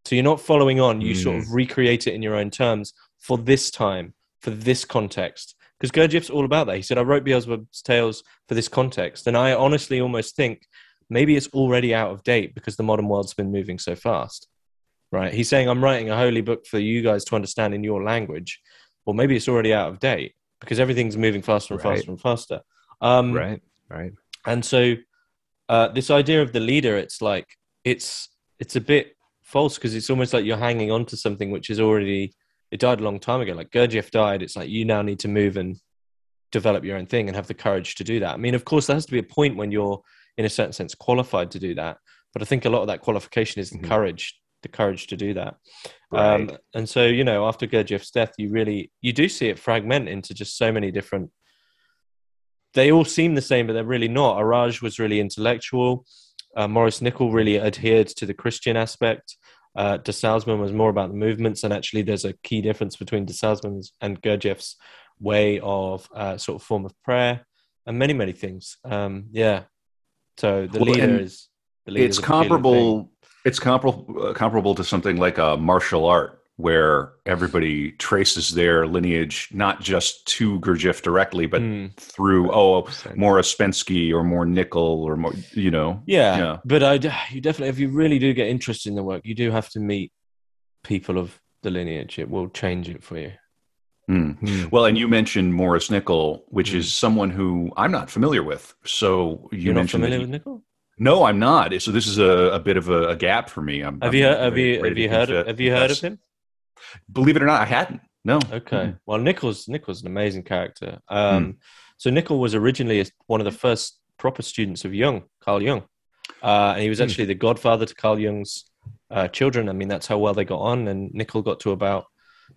So you're not following on, you mm. sort of mm. recreate it in your own terms for this time, for this context. Because Gurdjieff's all about that. He said, I wrote Beelzebub's Tales for this context. And I honestly almost think maybe it's already out of date because the modern world's been moving so fast right? He's saying, I'm writing a holy book for you guys to understand in your language. Well, maybe it's already out of date because everything's moving faster and right. faster and faster. Um, right, right. And so uh, this idea of the leader, it's like, it's, it's a bit false because it's almost like you're hanging on to something which is already, it died a long time ago. Like Gurdjieff died. It's like you now need to move and develop your own thing and have the courage to do that. I mean, of course, there has to be a point when you're, in a certain sense, qualified to do that. But I think a lot of that qualification is the mm-hmm. courage the courage to do that. Right. Um, and so, you know, after Gurdjieff's death, you really you do see it fragment into just so many different. They all seem the same, but they're really not. Orage was really intellectual. Uh, Maurice Nicoll really adhered to the Christian aspect. Uh, de Salzmann was more about the movements, and actually, there's a key difference between de Salzmann's and Gurdjieff's way of uh, sort of form of prayer, and many, many things. Um, yeah. So the well, leader is. The leader it's comparable it's comparable uh, comparable to something like a martial art where everybody traces their lineage not just to Gurdjieff directly, but mm. through oh more Ouspensky or more Nicoll or more you know. Yeah, yeah. but I you definitely if you really do get interested in the work, you do have to meet people of the lineage. It will change it for you. Mm. Mm. Well, and you mentioned Maurice Nicoll, which mm. is someone who I'm not familiar with. So you You're mentioned not familiar with Nicoll? No, I'm not. So this is a, a bit of a, a, gap for me. I'm, have I'm you have you have you heard of, have you heard of him? Believe it or not, I hadn't. No. Okay. Mm-hmm. Well, Nicoll's Nicoll's an amazing character. Um, mm. So Nicoll was originally one of the first proper students of Jung, Carl Jung, uh, and he was hmm. actually mm. the godfather to Carl Jung's uh, children. I mean, that's how well they got on. And Nicoll got to about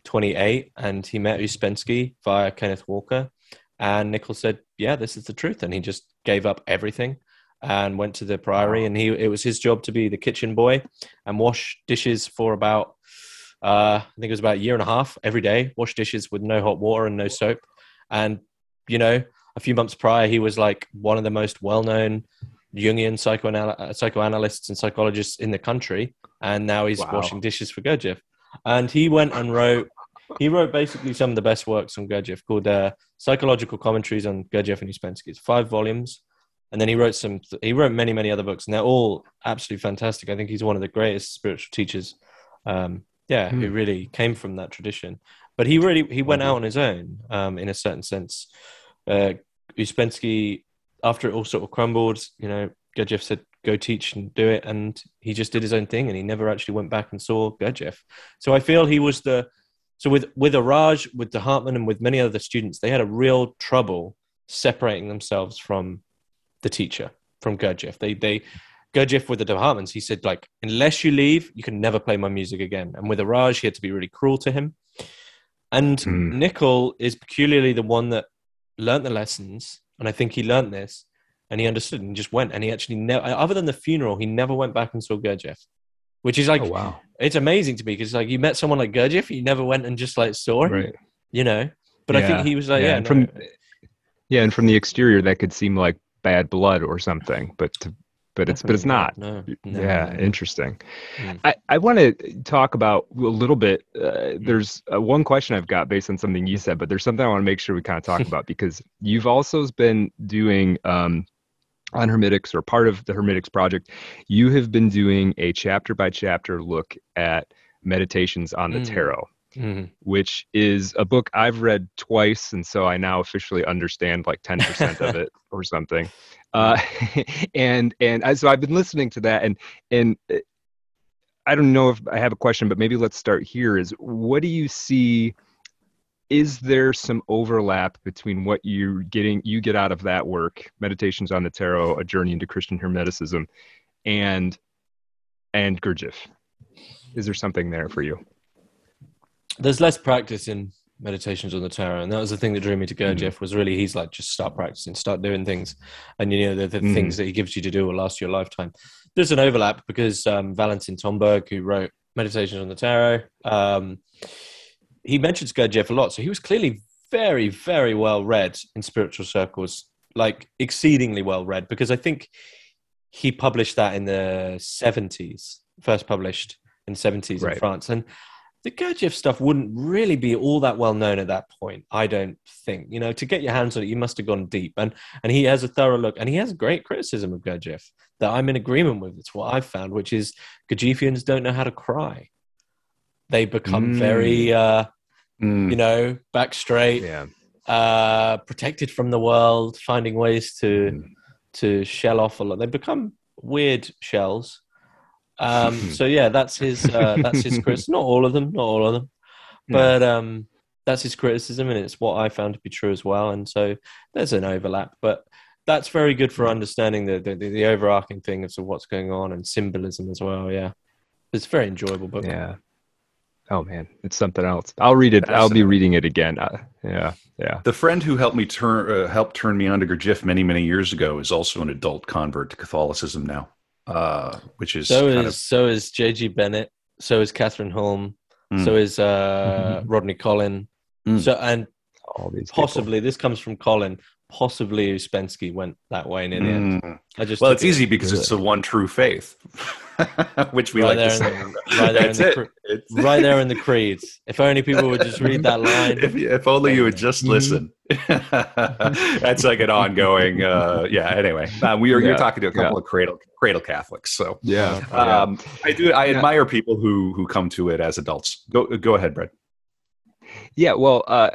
28, and he met Ouspensky via Kenneth Walker. And Nicoll said, "Yeah, this is the truth," and he just gave up everything and went to the priory, and he it was his job to be the kitchen boy and wash dishes for about uh, I think it was about a year and a half every day, wash dishes with no hot water and no soap, and you know a few months prior he was like one of the most well known Jungian psychoanal- psychoanalysts and psychologists in the country, and now he's wow. washing dishes for Gurdjieff. And he went and wrote he wrote basically some of the best works on Gurdjieff called uh, Psychological Commentaries on Gurdjieff and Ouspensky. It's five volumes. And then he wrote some, he wrote many, many other books, and they're all absolutely fantastic. I think he's one of the greatest spiritual teachers, um, yeah, who hmm. really came from that tradition. But he really, he went out on his own um, in a certain sense. Uh, Ouspensky, after it all sort of crumbled, you know, Gurdjieff said, go teach and do it. And he just did his own thing and he never actually went back and saw Gurdjieff. So I feel he was the, so with with Orage, with de Hartmann, and with many other students, they had a real trouble separating themselves from the teacher, from Gurdjieff. They they Gurdjieff with the de Hartmanns, he said like, unless you leave, you can never play my music again. And with Orage, he had to be really cruel to him. And mm. Nicoll is peculiarly the one that learned the lessons, and I think he learned this, and he understood and just went. And he actually never, other than the funeral, he never went back and saw Gurdjieff which is like oh, wow. it's amazing to me because like you met someone like Gurdjieff, you never went and just like saw him, right. you know. But yeah. I think he was like, yeah, yeah and from yeah, and from the exterior that could seem like bad blood or something, but to, but it's but it's not. No, no, yeah, no. interesting. Mm. I I want to talk about a little bit. Uh, mm. there's uh, one question I've got based on something you said, but there's something I want to make sure we kind of talk about because you've also been doing um, on Hermitix or part of the Hermitix project, you have been doing a chapter by chapter look at meditations on the mm. tarot. Mm-hmm. Which is a book I've read twice, and so I now officially understand like ten percent of it or something. Uh, and and so I've been listening to that, and and uh, I don't know if I have a question, but maybe let's start here. Is what do you see? is there some overlap between what you're getting you get out of that work meditations on the tarot a journey into christian hermeticism and and gurdjieff is there something there for you there's less practice in meditations on the tarot and that was the thing that drew me to gurdjieff mm-hmm. was really he's like just start practicing start doing things and you know the, the mm-hmm. things that he gives you to do will last your lifetime there's an overlap because um, valentin tomberg who wrote meditations on the tarot um, he mentions Gurdjieff a lot, so he was clearly very, very well read in spiritual circles, like exceedingly well read, because I think he published that in the 70s, first published in 70s right. in France. And the Gurdjieff stuff wouldn't really be all that well known at that point, I don't think. You know, to get your hands on it, you must have gone deep. And and he has a thorough look, and he has great criticism of Gurdjieff that I'm in agreement with. It's what I've found, which is Gurdjieffians don't know how to cry. They become mm. very uh, mm. you know, back straight, yeah. uh, protected from the world, finding ways to mm. to shell off a lot. They become weird shells. Um, so yeah, that's his uh, that's his criticism. Not all of them, not all of them, but um, that's his criticism, and it's what I found to be true as well. And so there's an overlap, but that's very good for understanding the the, the overarching thing of what's going on and symbolism as well. Yeah, it's very enjoyable book. Yeah, Oh man, it's something else. I'll read it. I'll be reading it again. Uh, yeah, yeah. The friend who helped me turn uh, helped turn me on to Gurdjieff many many years ago is also an adult convert to Catholicism now, uh, which is so is of... so is J.G. Bennett, so is Kathryn Hulme, mm. so is uh, mm-hmm. Rodney Collin, mm. so and all these possibly people. this comes from Collin. Possibly Ouspensky went that way in the end. Mm. I just well, it's easy because it's the one true faith. which we right like to say. The, right, there in the, right there in the creeds. If only people would just read that line. If, if only you would just listen. That's like an ongoing. Uh, yeah. Anyway, um, we are yeah, you're talking to a couple yeah. of cradle cradle Catholics. So yeah, um, I do. I yeah. admire people who who come to it as adults. Go go ahead, Brett. Yeah. Well. Uh,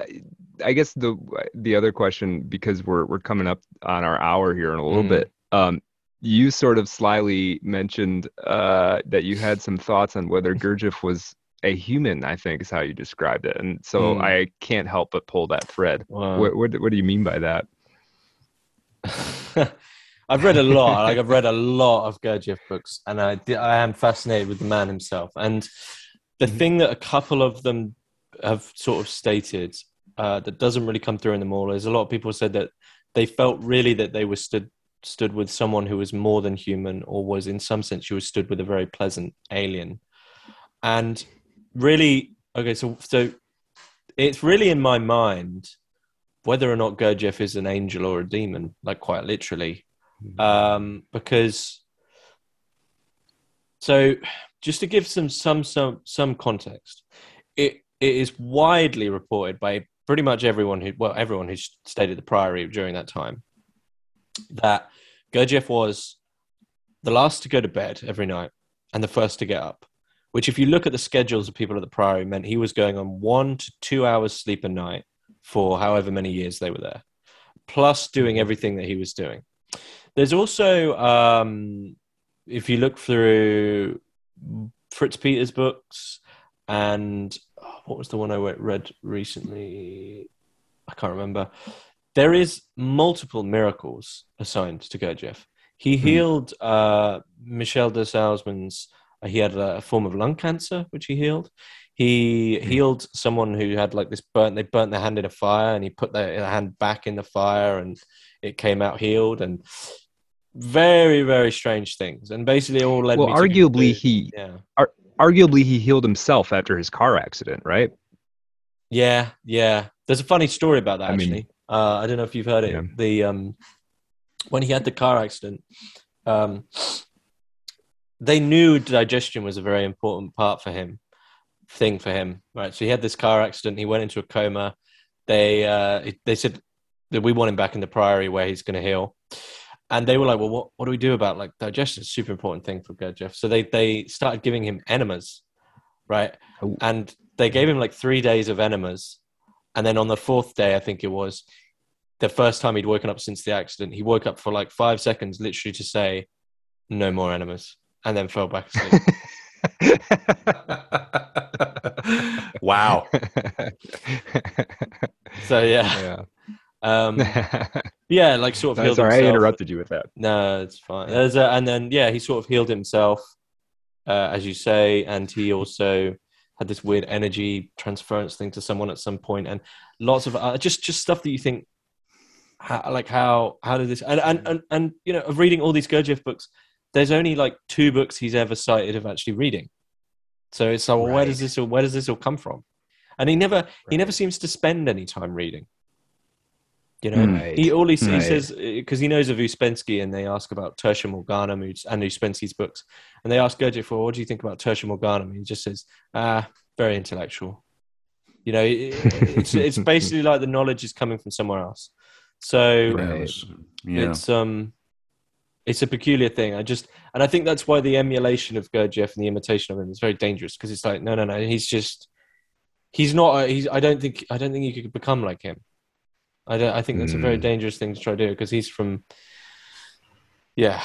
I guess the the other question because we're we're coming up on our hour here in a little mm. bit. Um, you sort of slyly mentioned uh, that you had some thoughts on whether Gurdjieff was a human. I think is how you described it, and so mm. I can't help but pull that thread. Wow. What, what, what do you mean by that? I've read a lot. like I've read a lot of Gurdjieff books, and I I am fascinated with the man himself. And the mm thing that a couple of them have sort of stated uh, that doesn't really come through in them all is a lot of people said that they felt really that they were stood stood with someone who was more than human, or was in some sense she was stood with a very pleasant alien. And really, okay, so so it's really in my mind whether or not Gurdjieff is an angel or a demon, like quite literally, mm-hmm. um, because. So, just to give some some some some context, it it is widely reported by pretty much everyone who well everyone who stayed at the priory during that time that Gurdjieff was the last to go to bed every night and the first to get up. Which, if you look at the schedules of people at the Priory, meant he was going on one to two hours sleep a night for however many years they were there, plus doing mm-hmm. everything that he was doing. There's also, um, if you look through Fritz Peters' books, and oh, what was the one I read recently? I can't remember there is multiple miracles assigned to Gurdjieff. He hmm. healed uh, Michel de Salzmann's. Uh, he had a, form of lung cancer, which he healed. He mm. healed someone who had like this burnt. They burnt their hand in a fire, and he put their hand back in the fire, and it came out healed. And very, very strange things. And basically, all led. Well, arguably, he yeah. Ar- arguably he healed himself after his car accident, right? Yeah, yeah. There's a funny story about that I actually. Mean, uh, I don't know if you've heard it. Yeah. The um, when he had the car accident, um, they knew digestion was a very important part for him, thing for him, right? So he had this car accident. He went into a coma. They uh, they said that we want him back in the Priory where he's going to heal. And they were like, "Well, what, what do we do about like digestion? It's a super important thing for Gurdjieff." So they they started giving him enemas, right? Oh. And they gave him like three days of enemas, and then on the fourth day, I think it was, the first time he'd woken up since the accident, he woke up for like five seconds, literally to say, "No more enemas," and then fell back asleep. wow. so yeah. yeah. Um, yeah, like sort of. No, sorry, himself. I interrupted you with that. No, it's fine. A, and then yeah, he sort of healed himself, uh, as you say, and he also had this weird energy transference thing to someone at some point, and lots of uh, just just stuff that you think, how, like how how did this and, and and and you know of reading all these Gurdjieff books, there's only like two books he's ever cited of actually reading, so it's like well, right. where does this all where does this all come from? And he never right. he never seems to spend any time reading. You know, right. he all he, right. he says because he knows of Ouspensky, and they ask about Tertium Organum and Ouspensky's books, and they ask Gurdjieff, "Well, what do you think about Tertium Organum?" And he just says, "Ah, very intellectual." You know, it's it's basically like the knowledge is coming from somewhere else. So right. yeah. it's um, it's a peculiar thing. I just and I think that's why the emulation of Gurdjieff and the imitation of him is very dangerous because it's like no, no, no, he's just he's not. He's I don't think I don't think you could become like him. I don't, I think that's mm. a very hmm. dangerous thing to try to do because he's from, yeah,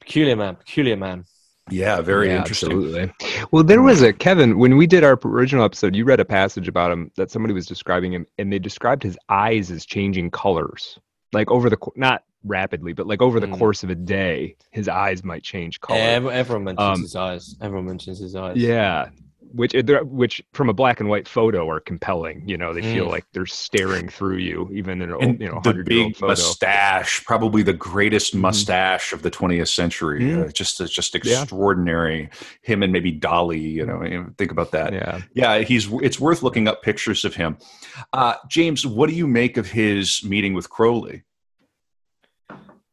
peculiar man, peculiar man. Yeah, very yeah, interesting. Absolutely. Well, there was a Kevin when we did our original episode. You read a passage about him that somebody was describing him, and they described his eyes as changing colors, like over the not rapidly, but like over the mm. course of a day, his eyes might change color. Yeah, everyone mentions um, his eyes. Everyone mentions his eyes. Yeah, which which from a black and white photo are compelling. You know, they mm. feel like they're staring through you, even in a and you know the big photo. mustache, probably the greatest mm mustache of the 20th century. mm Uh, just just extraordinary. Yeah. Him and maybe Dalí. You know, think about that. Yeah, yeah. He's it's worth looking up pictures of him. Uh, James, what do you make of his meeting with Crowley?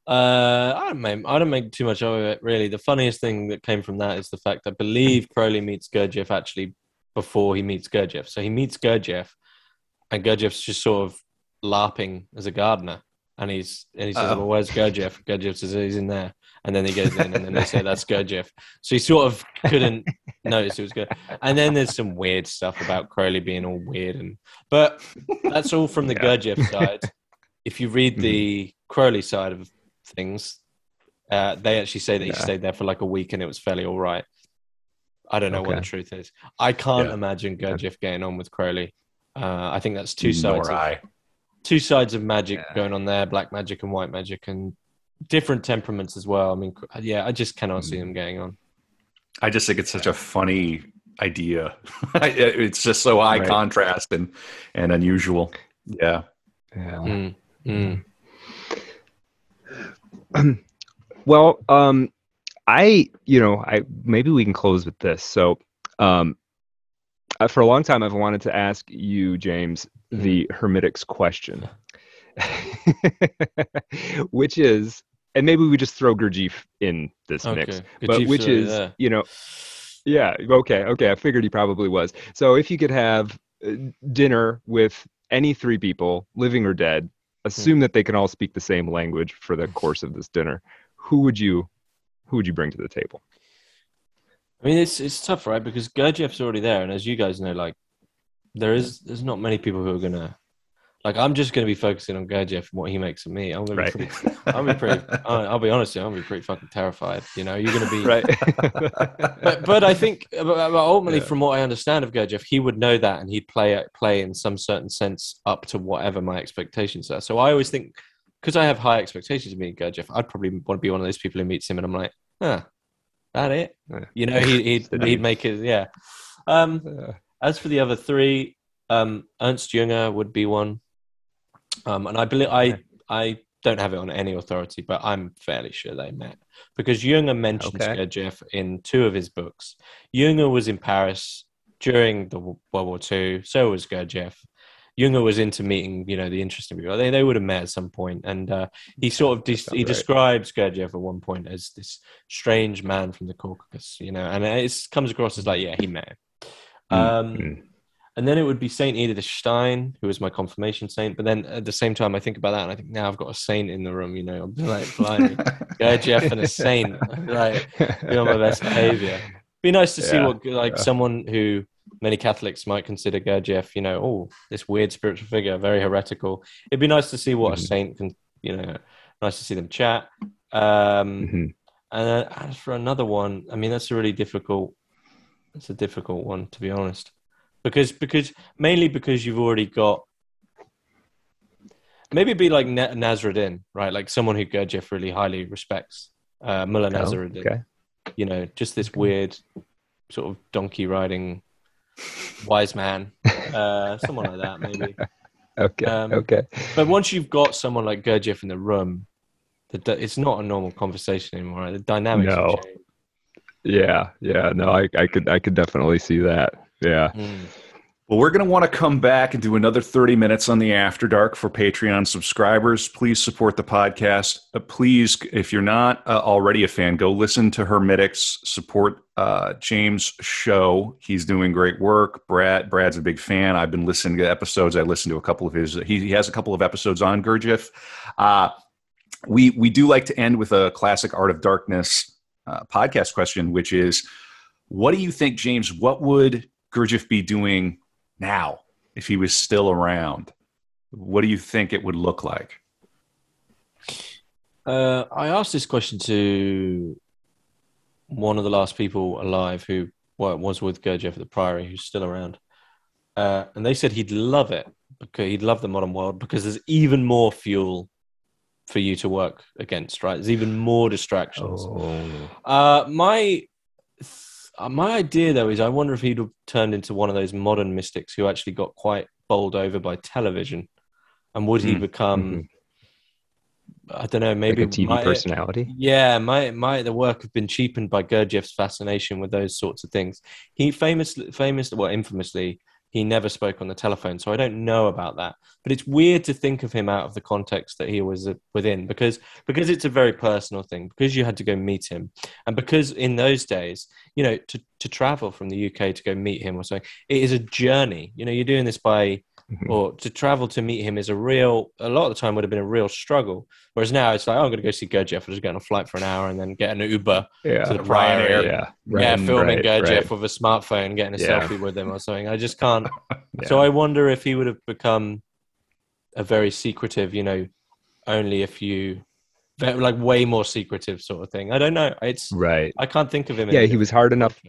Uh, I don't make I don't make too much of it really. The funniest thing that came from that is the fact that I believe Crowley meets Gurdjieff actually before he meets Gurdjieff. So he meets Gurdjieff, and Gurdjieff's just sort of larping as a gardener, and he's and he says, "Well, where's Gurdjieff?" Gurdjieff says, "He's in there." And then he goes in, and then they say that's Gurdjieff. So he sort of couldn't notice it was good. And then there's some weird stuff about Crowley being all weird, and but that's all from the yeah. Gurdjieff side. If you read the mm-hmm. Crowley side of things. Uh, they actually say that he stayed there for like a week and it was fairly all right. I don't know okay. what the truth is. I can't yeah. imagine Gurdjieff getting on with Crowley. Uh, I think that's two sides. Of, two sides of magic yeah. going on there: black magic and white magic, and different temperaments as well. I mean, yeah, I just cannot mm. see them getting on. I just think it's such a funny idea. it's just so high right. contrast and and unusual. Yeah. Yeah. Mm. Mm. well, um, I, you know, I maybe we can close with this. So, um, for a long time, I've wanted to ask you, James, mm-hmm. the Hermitix question, which is, and maybe we just throw Gurdjieff in this okay. mix, but which is, yeah. you know, yeah, okay, okay. I figured he probably was. So, if you could have uh, dinner with any three people, living or dead. Hmm. assume that they can all speak the same language for the hmm. course of this dinner. Who would you who would you bring to the table? I mean, it's it's tough, right? Because Gurdjieff's already there, and as you guys know, like there is there's not many people who are gonna like. I'm just gonna be focusing on Gurdjieff and what he makes of me. I'm gonna right. be pretty. I'll be pretty. I'll, I'll be honest, I'm gonna be pretty fucking terrified. You know, you're gonna be right. but, but I think, but ultimately, yeah. from what I understand of Gurdjieff, he would know that, and he'd play play in some certain sense up to whatever my expectations are. So I always think because I have high expectations of meeting Gurdjieff, I'd probably want to be one of those people who meets him and I'm like, huh, that it? Yeah. You know, he, would he'd make it, yeah. Um, yeah. As for the other three, um, Ernst Junger would be one. Um, and I believe I I don't have it on any authority, but I'm fairly sure they met because Junger mentions okay. Gurdjieff in two of his books. Junger was in Paris during the World War II. So was Gurdjieff. Junger was into meeting, you know, the interesting people. They, they would have met at some point, and uh, he sort of de- he right. describes Gurdjieff at one point as this strange man from the Caucasus, you know, and it comes across as like, yeah, he met him. Hmm, um, mm-hmm. And then it would be Saint Edith Stein, who was my confirmation saint. But then at the same time, I think about that, and I think now I've got a saint in the room. You know, I'm like, blimey, Gurdjieff and a saint, like, be on my best behavior. Be nice to yeah, see what like yeah. someone who many Catholics might consider Gurdjieff, you know, oh, this weird spiritual figure, very heretical. It'd be nice to see what mm-hmm. a saint can, you know, nice to see them chat. Um, mm-hmm. And as for another one, I mean, that's a really difficult. It's a difficult one to be honest, because because mainly because you've already got. Maybe it'd be like Nasruddin, right? Like someone who Gurdjieff really highly respects, uh, Mullah oh, Nasruddin. Okay. You know, just this okay. weird sort of donkey riding wise man, uh, someone like that, maybe. Okay. Um, okay. But once you've got someone like Gurdjieff in the room, the, it's not a normal conversation anymore. Right? The dynamics. No. Yeah. Yeah. No, I, I could, I could definitely see that. Yeah. Mm. Well, we're going to want to come back and do another 30 minutes on the After Dark for Patreon subscribers. Please support the podcast. Uh, please, if you're not uh, already a fan, go listen to Hermitix. Support uh, James' show. He's doing great work. Brad, Brad's a big fan. I've been listening to episodes. I listened to a couple of his. He, he has a couple of episodes on Gurdjieff. Uh, we we do like to end with a classic Art of Darkness uh, podcast question, which is, what do you think, James? What would Gurdjieff be doing? now if he was still around? What do you think it would look like? Uh, I asked this question to one of the last people alive who well, was with Gurdjieff at the Priory, who's still around. Uh, and they said he'd love it because he'd love the modern world because there's even more fuel for you to work against, right? There's even more distractions. Oh. Uh, my my idea though is I wonder if he'd have turned into one of those modern mystics who actually got quite bowled over by television, and would he mm. become? Mm-hmm. I don't know, maybe like a TV personality. Yeah, might might the work have been cheapened by Gurdjieff's fascination with those sorts of things. He famously, famous, well, infamously he never spoke on the telephone. So I don't know about that. But it's weird to think of him out of the context that he was within because because it's a very personal thing, because you had to go meet him. And because in those days, you know, to, to travel from the UK to go meet him or something, it is a journey. You know, you're doing this by Mm-hmm. or to travel to meet him is a real a lot of the time would have been a real struggle whereas now it's like oh, i'm going to go see Gurdjieff i just get on a flight for an hour and then get an uber yeah. to the Ryanair yeah yeah filming right, Gurdjieff right. with a smartphone getting a yeah. selfie with him or something i just can't yeah. so i wonder if he would have become a very secretive you know only if you like way more secretive sort of thing i don't know it's right i can't think of him yeah he was hard enough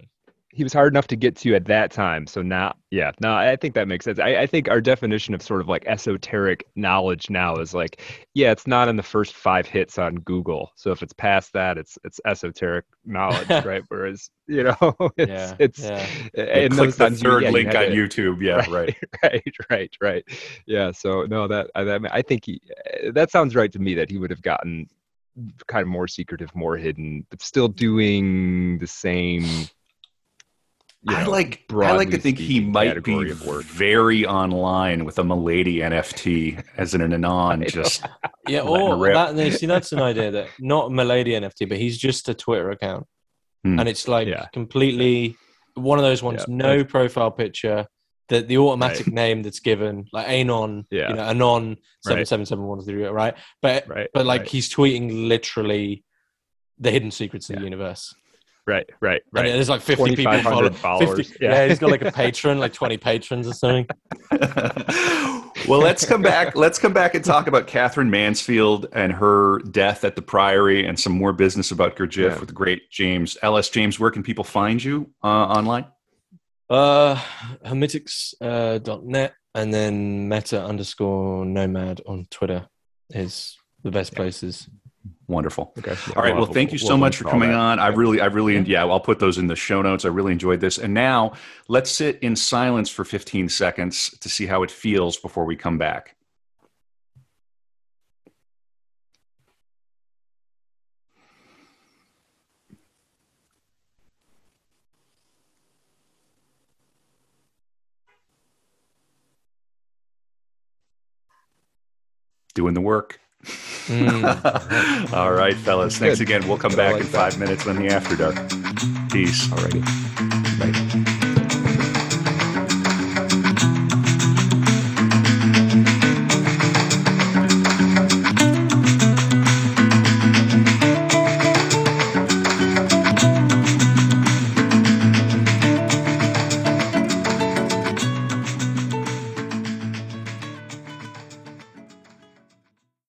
he was hard enough to get to at that time. So now, yeah, no, I think that makes sense. I, I, think our definition of sort of like esoteric knowledge now is like, yeah, it's not in the first five hits on Google. So if it's past that, it's it's esoteric knowledge, right? Whereas you know, it's yeah, it's yeah. Eh, and click the third you, yeah, link on to, YouTube. Yeah, right, right, right, right, right. Yeah. So no, that uh, I, I think he eh, that sounds right to me that he would have gotten kind of more secretive, more hidden, but still doing the same. I know, like I like to think he might be very online with a Milady NFT as an anon, just yeah. Or that, see, that's an idea that not Milady NFT, but he's just a Twitter account, hmm. and it's like yeah. completely one of those ones. Yeah. No profile picture, the the automatic right. name that's given, like Anon, yeah. you know, Anon seven seven seven one three, right? But right, but like right. he's tweeting literally the hidden secrets of the universe. Right, right, right. And there's like 50 people follow, followers. 50, yeah. yeah, he's got like a patron, like 20 patrons or something. well, let's come back. Let's come back and talk about Katherine Mansfield and her death at the Priory and some more business about Gurdjieff yeah. with the great James. Ellis James, where can people find you uh, online? Uh, hermitix.net uh, and then meta underscore nomad on Twitter is the best places. Wonderful. Okay. All right. Well, thank you so much for coming on. I really, I really, yeah, I'll put those in the show notes. I really enjoyed this. And now let's sit in silence for 15 seconds to see how it feels before we come back. doing the work. Mm. All right, fellas. Thanks again. We'll come back like in five that. minutes on the After Dark. Peace. Alrighty. Bye.